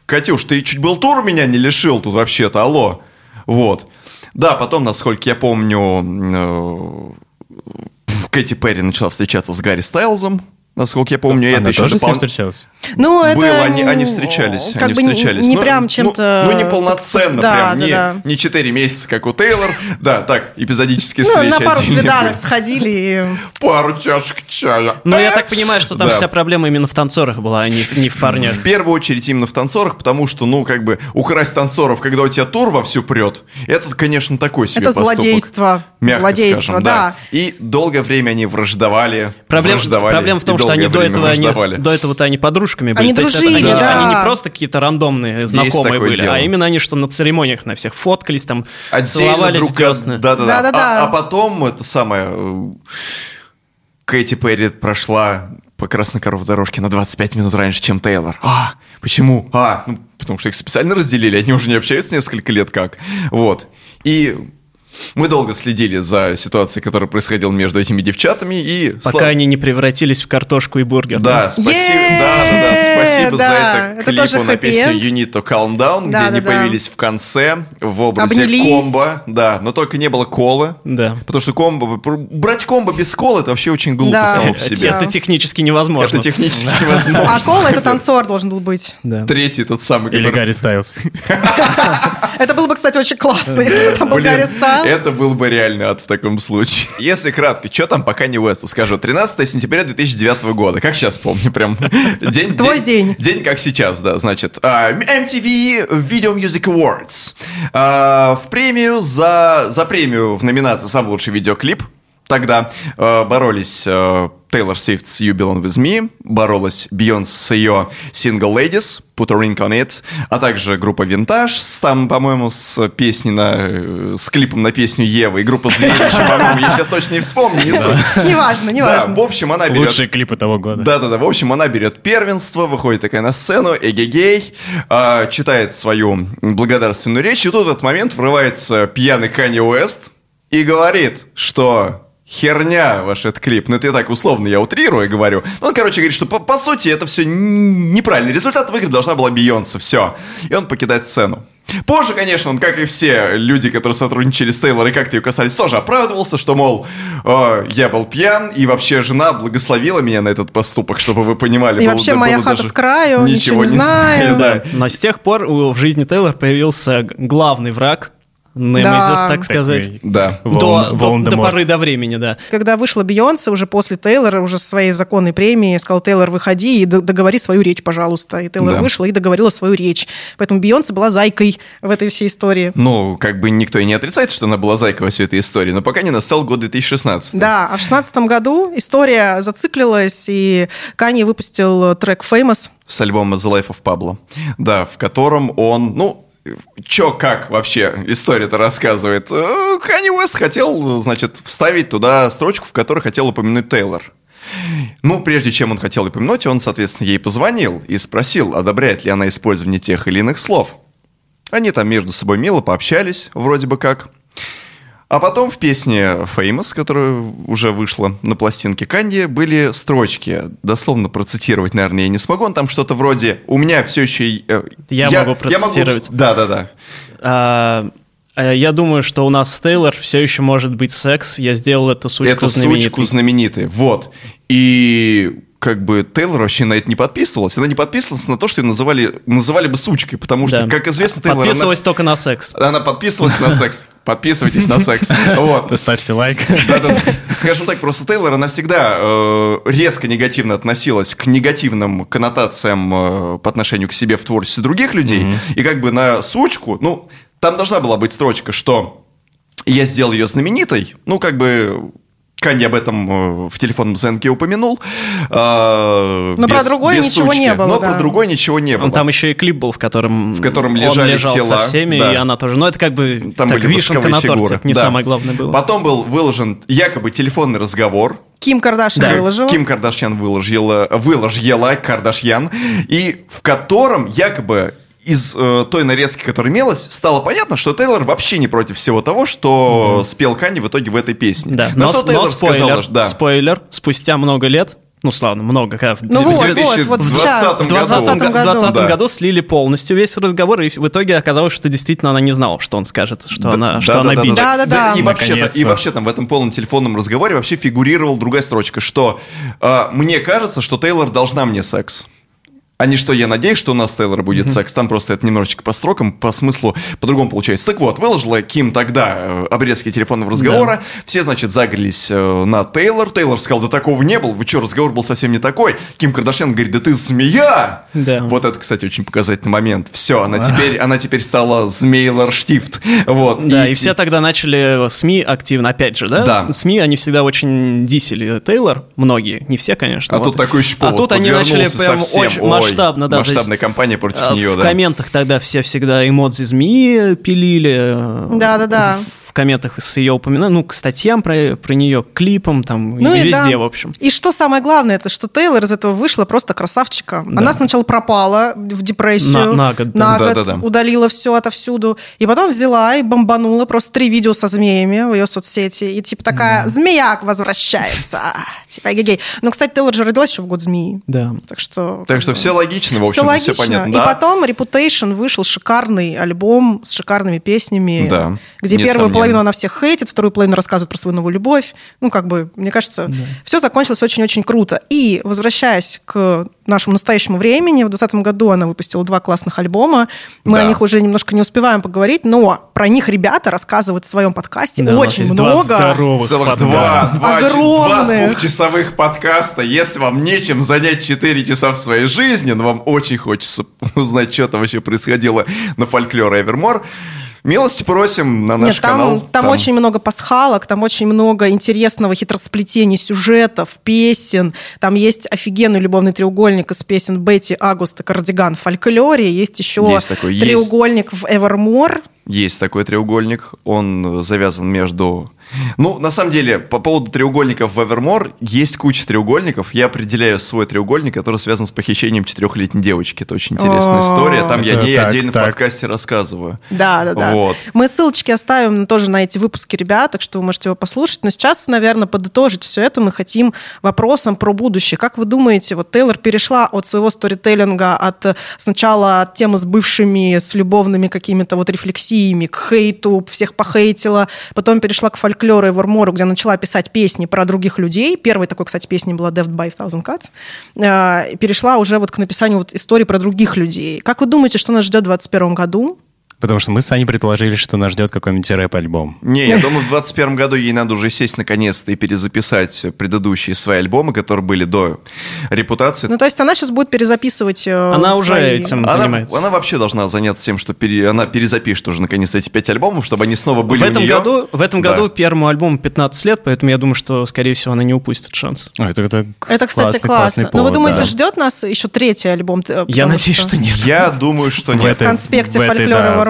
Катюш, ты чуть был тур меня не лишил тут вообще-то, алло. Вот. Да, потом, насколько я помню, э, Кэти Перри начала встречаться с Гарри Стайлзом, насколько я помню, Она это еще тоже с ним допол- встречалась? Ну, это... было, они, они встречались, как они бы не- встречались. Не Ну, прям ну, чем-то... Ну, не полноценно, Да, прям, да, не, да. не 4 месяца, как у Тейлор. Да, так, эпизодические Ну, встречи. на пару свиданок сходили и... Пару чашек чая. Ну, я так понимаю, что там Да. вся проблема именно в танцорах была, а не, не в парнях. В первую очередь именно в танцорах, потому что, ну, как бы, украсть танцоров, когда у тебя тур вовсю прет, это, конечно, такой себе Это поступок. злодейство. Мягко Злодейство, скажем, да. И долгое время они враждовали. Проблем- враждовали проблема в том, что они до этого, они, до этого-то они подружками были. Они То есть это дружили, они, да. они не просто какие-то рандомные знакомые такое были, дело. а именно они, что на церемониях на всех фоткались, там Отдельно целовались друг Да-да-да. Да-да-да. А, а потом это самое... э, Кэти Перри прошла по красной коров дорожке на 25 минут раньше, чем Тейлор. А, почему? А, ну, потому что их специально разделили, они уже не общаются несколько лет как. Вот. И Мы долго следили за ситуацией, которая происходила между этими девчатами, и... Пока слава- они не превратились в картошку и бургер. Да, спасибо, Е-е-е, да, да, да, спасибо за да, это, это клипу на песню. You Need to Calm Down, Да, где они да, да. появились в конце в образе Обнялись. комбо, да, но только не было колы, Да. потому что комбо, брать комбо без колы, это вообще очень глупо Да. само по Это, себе. это технически невозможно. Это технически (laughs) невозможно. А Кола это танцор должен был быть. Да. Третий тот самый, Или который... Гарри Стайлз. (laughs) Это было бы, кстати, очень классно, если бы там был Блин, Гарри Стайлз. Это был бы реальный ад в таком случае. (laughs) Если кратко, что там по Kanye Уэсту скажу? 13 сентября 2009 года. Как сейчас помню, прям. (laughs) День, Твой день. День как сейчас, да. Значит, а, MTV Video Music Awards. А, В премию за, за премию в номинации «Самый лучший видеоклип» Тогда э, боролись э, Тейлор Свифт с You Belong With Me, боролась Бейонс с ее Single Ladies, Put a Ring on It, а также группа с, там, по-моему, с песней на, э, с клипом на песню Евы, и группа Зрелище, по-моему, я сейчас точно не вспомню, не суть. (laughs) Неважно, Да, неважно. в общем, она берет... Лучшие клипы того года. Да-да-да, в общем, она берет первенство, выходит такая на сцену, эгегей, а, читает свою благодарственную речь, и тут в этот момент врывается пьяный Канни Уэст и говорит, что херня ваш этот клип. Ну, это я так условно, я утрирую и говорю. Ну, он, короче, говорит, что по, по сути это все неправильный результат. В игре должна была Бейонсе, все. И он покидает сцену. Позже, конечно, он, как и все люди, которые сотрудничали с Тейлор и как-то ее касались, тоже оправдывался, что, мол, «Э, я был пьян, и вообще жена благословила меня на этот поступок, чтобы вы понимали. И Было- вообще было моя хата даже с краю, ничего не знаю. да. Но с тех пор в жизни Тейлор появился главный враг, Немезис, Да. так сказать. Да. До, до- до поры до времени, да. Когда вышла Бейонсе, уже после Тейлора, уже со своей законной премии, сказал, Тейлор, выходи и договори свою речь, пожалуйста. И Тейлор Да. вышла и договорила свою речь. Поэтому Бейонсе была зайкой в этой всей истории. Ну, как бы никто и не отрицает, что она была зайкой во всей этой истории, но пока не настал год 2016. Да, а в шестнадцатом году история зациклилась, и Канье выпустил трек «Famous». С альбома The Life of Pablo. Да, в котором он, ну, Чё, как вообще история-то рассказывает? Э, Канни Уэст хотел, значит, вставить туда строчку, в которой хотел упомянуть Тейлор. Ну, прежде чем он хотел упомянуть, он, соответственно, ей позвонил и спросил, одобряет ли она использование тех или иных слов. Они там между собой мило пообщались, вроде бы как. А потом в песне Famous, которая уже вышла на пластинке Канди, были строчки. Дословно процитировать, наверное, я не смогу. Он там что-то вроде «У меня все еще...» э, Я могу процитировать. Да-да-да. А, а я думаю, что у нас с Тейлор все еще может быть секс. Я сделал эту сучку Эту знаменитой. сучку знаменитой. Вот. И как бы Тейлор вообще на это не подписывалась. Она не подписывалась на то, что ее называли, называли бы сучкой, потому что, Да. как известно, Тейлор... она- Подписывалась только на секс. Она подписывалась на секс. (laughs) Подписывайтесь на секс. Вот. Ставьте лайк. Скажем так, просто Тейлор, она всегда э, резко негативно относилась к негативным коннотациям э, по отношению к себе в творчестве других людей. И как бы на сучку, ну, там должна была быть строчка, что я сделал ее знаменитой, ну, как бы... Канье об этом э, в телефонном звонке упомянул. э, Но про без- другое без ничего сучки. не было, Но да. про другое ничего не было. Он там еще и клип был, в котором, В котором он лежали лежал тела, со всеми, да. и она тоже. Но это как бы Там так, были вишенка на торте. фигуры. Не Да. самое главное было. Потом был выложен якобы телефонный разговор Ким Кардашьян выложила. Ким Кардашьян выложила, выложила Кардашьян, и в котором якобы из э, той нарезки, которая имелась, стало понятно, что Тейлор вообще не против всего того, что спел Канни в итоге в этой песне. Да, На но, что но Тейлор спойлер, сказала, да, спойлер, спустя много лет, ну, славно, много, как в Ну в вот, вот, 2020 вот сейчас. В 2020 году. году, 2020 Да. году слили полностью весь разговор, и в итоге оказалось, что действительно она не знала, что он скажет, что Да, она, да, что да, она да, бич. Да, да, да. И вообще, и вообще там в этом полном телефонном разговоре вообще фигурировала другая строчка, что э, мне кажется, что Тейлор должна мне секс. А не что я надеюсь, что у нас Тейлор будет секс. Там просто это немножечко по строкам, по смыслу по-другому получается. Так вот, выложила Ким тогда э, обрезки телефонного разговора. Все, значит, загрелись э, на Тейлор. Тейлор сказал, да такого не было. Вы что, разговор был совсем не такой. Ким Кардашьян говорит, да ты змея. Да. Вот это, кстати, очень показательный момент. Все, она теперь, она теперь стала змейлор штифт. Вот. Да, и, все тогда начали СМИ активно, опять же, да? Да. СМИ, они всегда очень дисели Тейлор, многие, не все, конечно. А вот. тут такой еще А повод тут они начали прям совсем. очень масштабно, да. Масштабная кампания против а, нее, В да. комментах тогда все всегда эмодзи змеи пилили. э, Да-да-да. В комментах с ее упоминаю, ну, к статьям про, про нее, к клипам, там, Ну и и везде, да. в общем. И что самое главное, это что Тейлор из этого вышла просто красавчика. Да. Она сначала пропала в депрессию. На- на год, да. На год Да-да-да. удалила все отовсюду. И потом взяла и бомбанула просто три видео со змеями в ее соцсети. И типа такая, змеяк возвращается. Типа гей Ну, кстати, Тейлор же родилась еще в год змеи. Да. Так что... Так что все логично, в все общем-то, все логично. понятно. И Да. потом Reputation вышел шикарный альбом с шикарными песнями, Да, где первую несомненно. Половину она всех хейтит, вторую половину рассказывает про свою новую любовь. Ну, как бы, мне кажется, все закончилось очень-очень круто. И, возвращаясь к нашему настоящему времени, в 2020 году она выпустила два классных альбома. Мы Да. о них уже немножко не успеваем поговорить, но про них ребята рассказывают в своем подкасте Да, у нас очень много. здоровых Целых подкаста. два, два, Огромных. два двухчасовых подкаста. Если вам нечем занять 4 часа в своей жизни, но вам очень хочется узнать, что там вообще происходило на фольклоре Эвермор, милости просим на наш Нет, там, канал. там, очень много пасхалок, там очень много интересного хитросплетения сюжетов, песен. Там есть офигенный любовный треугольник из песен Бетти, Август и Кардиган фольклоре. Есть еще Есть такой, есть. треугольник в Evermore. Есть такой треугольник, он завязан между... Ну, на самом деле, по поводу треугольников в Evermore, есть куча треугольников. Я определяю свой треугольник, который связан с похищением четырехлетней девочки. Это очень интересная история. Там я не так, отдельно в подкасте рассказываю. Да, да, да. Вот. Мы ссылочки оставим тоже на эти выпуски ребят, так что вы можете его послушать. Но сейчас, наверное, подытожить все это мы хотим вопросом про будущее. Как вы думаете, вот Тейлор перешла от своего сторителлинга, от сначала от темы с бывшими, с любовными какими-то вот рефлексиями, к хейту, всех похейтила, потом перешла к фольклору и вармору, где начала писать песни про других людей. Первой такой, кстати, песней была Death by Thousand Cuts. Э, перешла уже вот к написанию вот историй про других людей. Как вы думаете, что нас ждет в 2021 году? Потому что мы с Аней предположили, что нас ждет какой-нибудь рэп-альбом. Не, я (laughs) думаю, в 21 году ей надо уже сесть наконец-то и перезаписать предыдущие свои альбомы, которые были до репутации. Ну, то есть она сейчас будет перезаписывать э, Она уже свои- этим она, занимается. она вообще должна заняться тем, что пере- она перезапишет уже наконец-то эти пять альбомов, чтобы они снова были в у этом, нее. году, в этом Да. году первому альбому 15 лет, поэтому я думаю, что, скорее всего, она не упустит шанс. О, это, это, Это, кстати, классный, классный классно. Но вы повод, думаете, да. ждет нас еще третий альбом? Э, Я надеюсь, что нет. Я думаю, что В нет. В конспекте в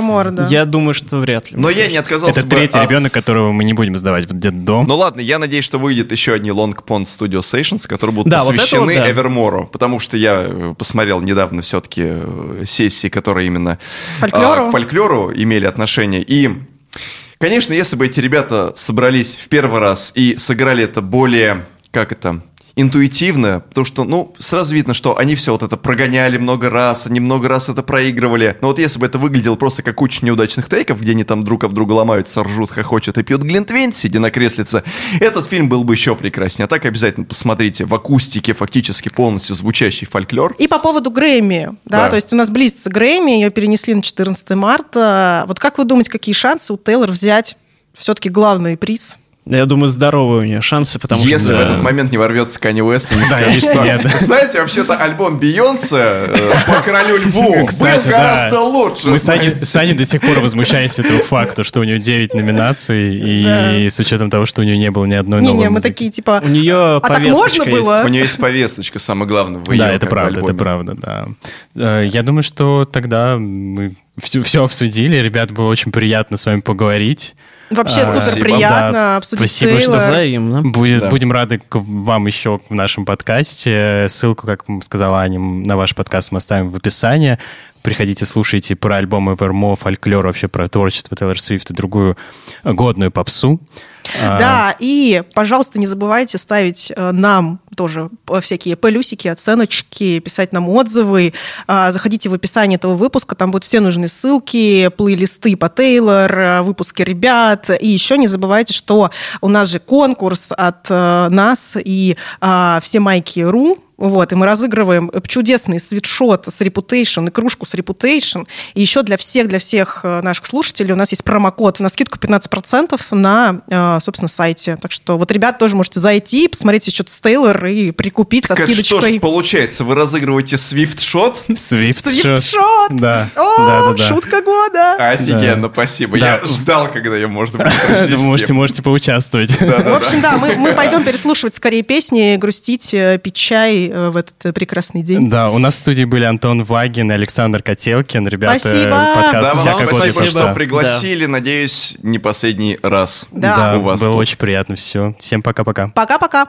фольклора да. Я думаю, что вряд ли. Но я не отказался Это бы третий от- ребенок, которого мы не будем сдавать в детдом. Ну ладно, я надеюсь, что выйдет еще одни Long Pond Studio Sessions, которые будут Да, посвящены вот да. Эвермору, потому что я э, посмотрел недавно все-таки э, сессии, которые именно Фольклору? а, к фольклору имели отношение. И, конечно, если бы эти ребята собрались в первый раз и сыграли это более, как это, интуитивно, потому что, ну, сразу видно, что они все вот это прогоняли много раз, они много раз это проигрывали. Но вот если бы это выглядело просто как куча неудачных тейков, где они там друг об друга ломаются, ржут, хохочут и пьют глинтвейн, сидя на креслице, этот фильм был бы еще прекраснее. А так обязательно посмотрите в акустике фактически полностью звучащий фольклор. И по поводу Грэмми, да, Да. то есть у нас близится Грэмми, ее перенесли на 14 марта. Вот как вы думаете, какие шансы у Тейлор взять все-таки главный приз? Я думаю, здоровые у нее шансы, потому Если что... в этот момент не ворвется Канни Уэст и не (laughs) Да, скажет, если что... нет. Знаете, вообще-то альбом Бейонсе э, по королю льву (laughs) Кстати, был да. гораздо лучше. Мы с Аней, знаете. с Аней до сих пор возмущаемся этому факту, что у нее 9 номинаций, и с учетом того, что у нее не было ни одной новой Не-не, мы такие типа... У нее А так можно было? У нее есть повесточка, самое главное, в её, Да, это правда, это правда, да. Э, Я думаю, что тогда мы все, все обсудили. Ребят, было очень приятно с вами поговорить. Вообще А, супер приятно Да, обсудить спасибо, что Тейлор. Взаимно. Будет, Да. Будем рады к вам еще в нашем подкасте. Ссылку, как сказала Аня, на ваш подкаст мы оставим в описании. Приходите, слушайте про альбомы Вермо, фольклор, вообще про творчество Тейлор Свифт и другую годную попсу. А, Да, и, пожалуйста, не забывайте ставить э, нам тоже э, всякие плюсики, оценочки, писать нам отзывы. А, Заходите в описание этого выпуска, там будут все нужные ссылки, плейлисты по Тейлор, э, выпуски ребят. И еще не забывайте, что у нас же конкурс от э, нас и а, все майки.ру, вот, и мы разыгрываем чудесный свитшот с Reputation и кружку с Reputation. И еще для всех, для всех э, наших слушателей у нас есть промокод на скидку 15% на, э, собственно, сайте. Так что вот, ребят, тоже можете зайти, посмотреть что-то с Тейлор и прикупить со Так что скидочкой. ж получается, вы разыгрываете свифт-шот? Свифт Свитшот! Да, О, да, да, да. шутка года! Офигенно, спасибо. Да. Я ждал, когда ее можно будет можете, можете поучаствовать. В общем, да, мы, мы пойдем переслушивать скорее песни, грустить, э, пить чай э, в этот э, прекрасный день. Да, у нас в студии были Антон Вагин и Александр Котелкин. Ребята, Спасибо. подкаст Да, вам «Всякая спасибо, год что попса». пригласили. Надеюсь, не последний раз. Да. Да, у вас было тут. очень приятно. Все. Всем пока-пока. Пока-пока.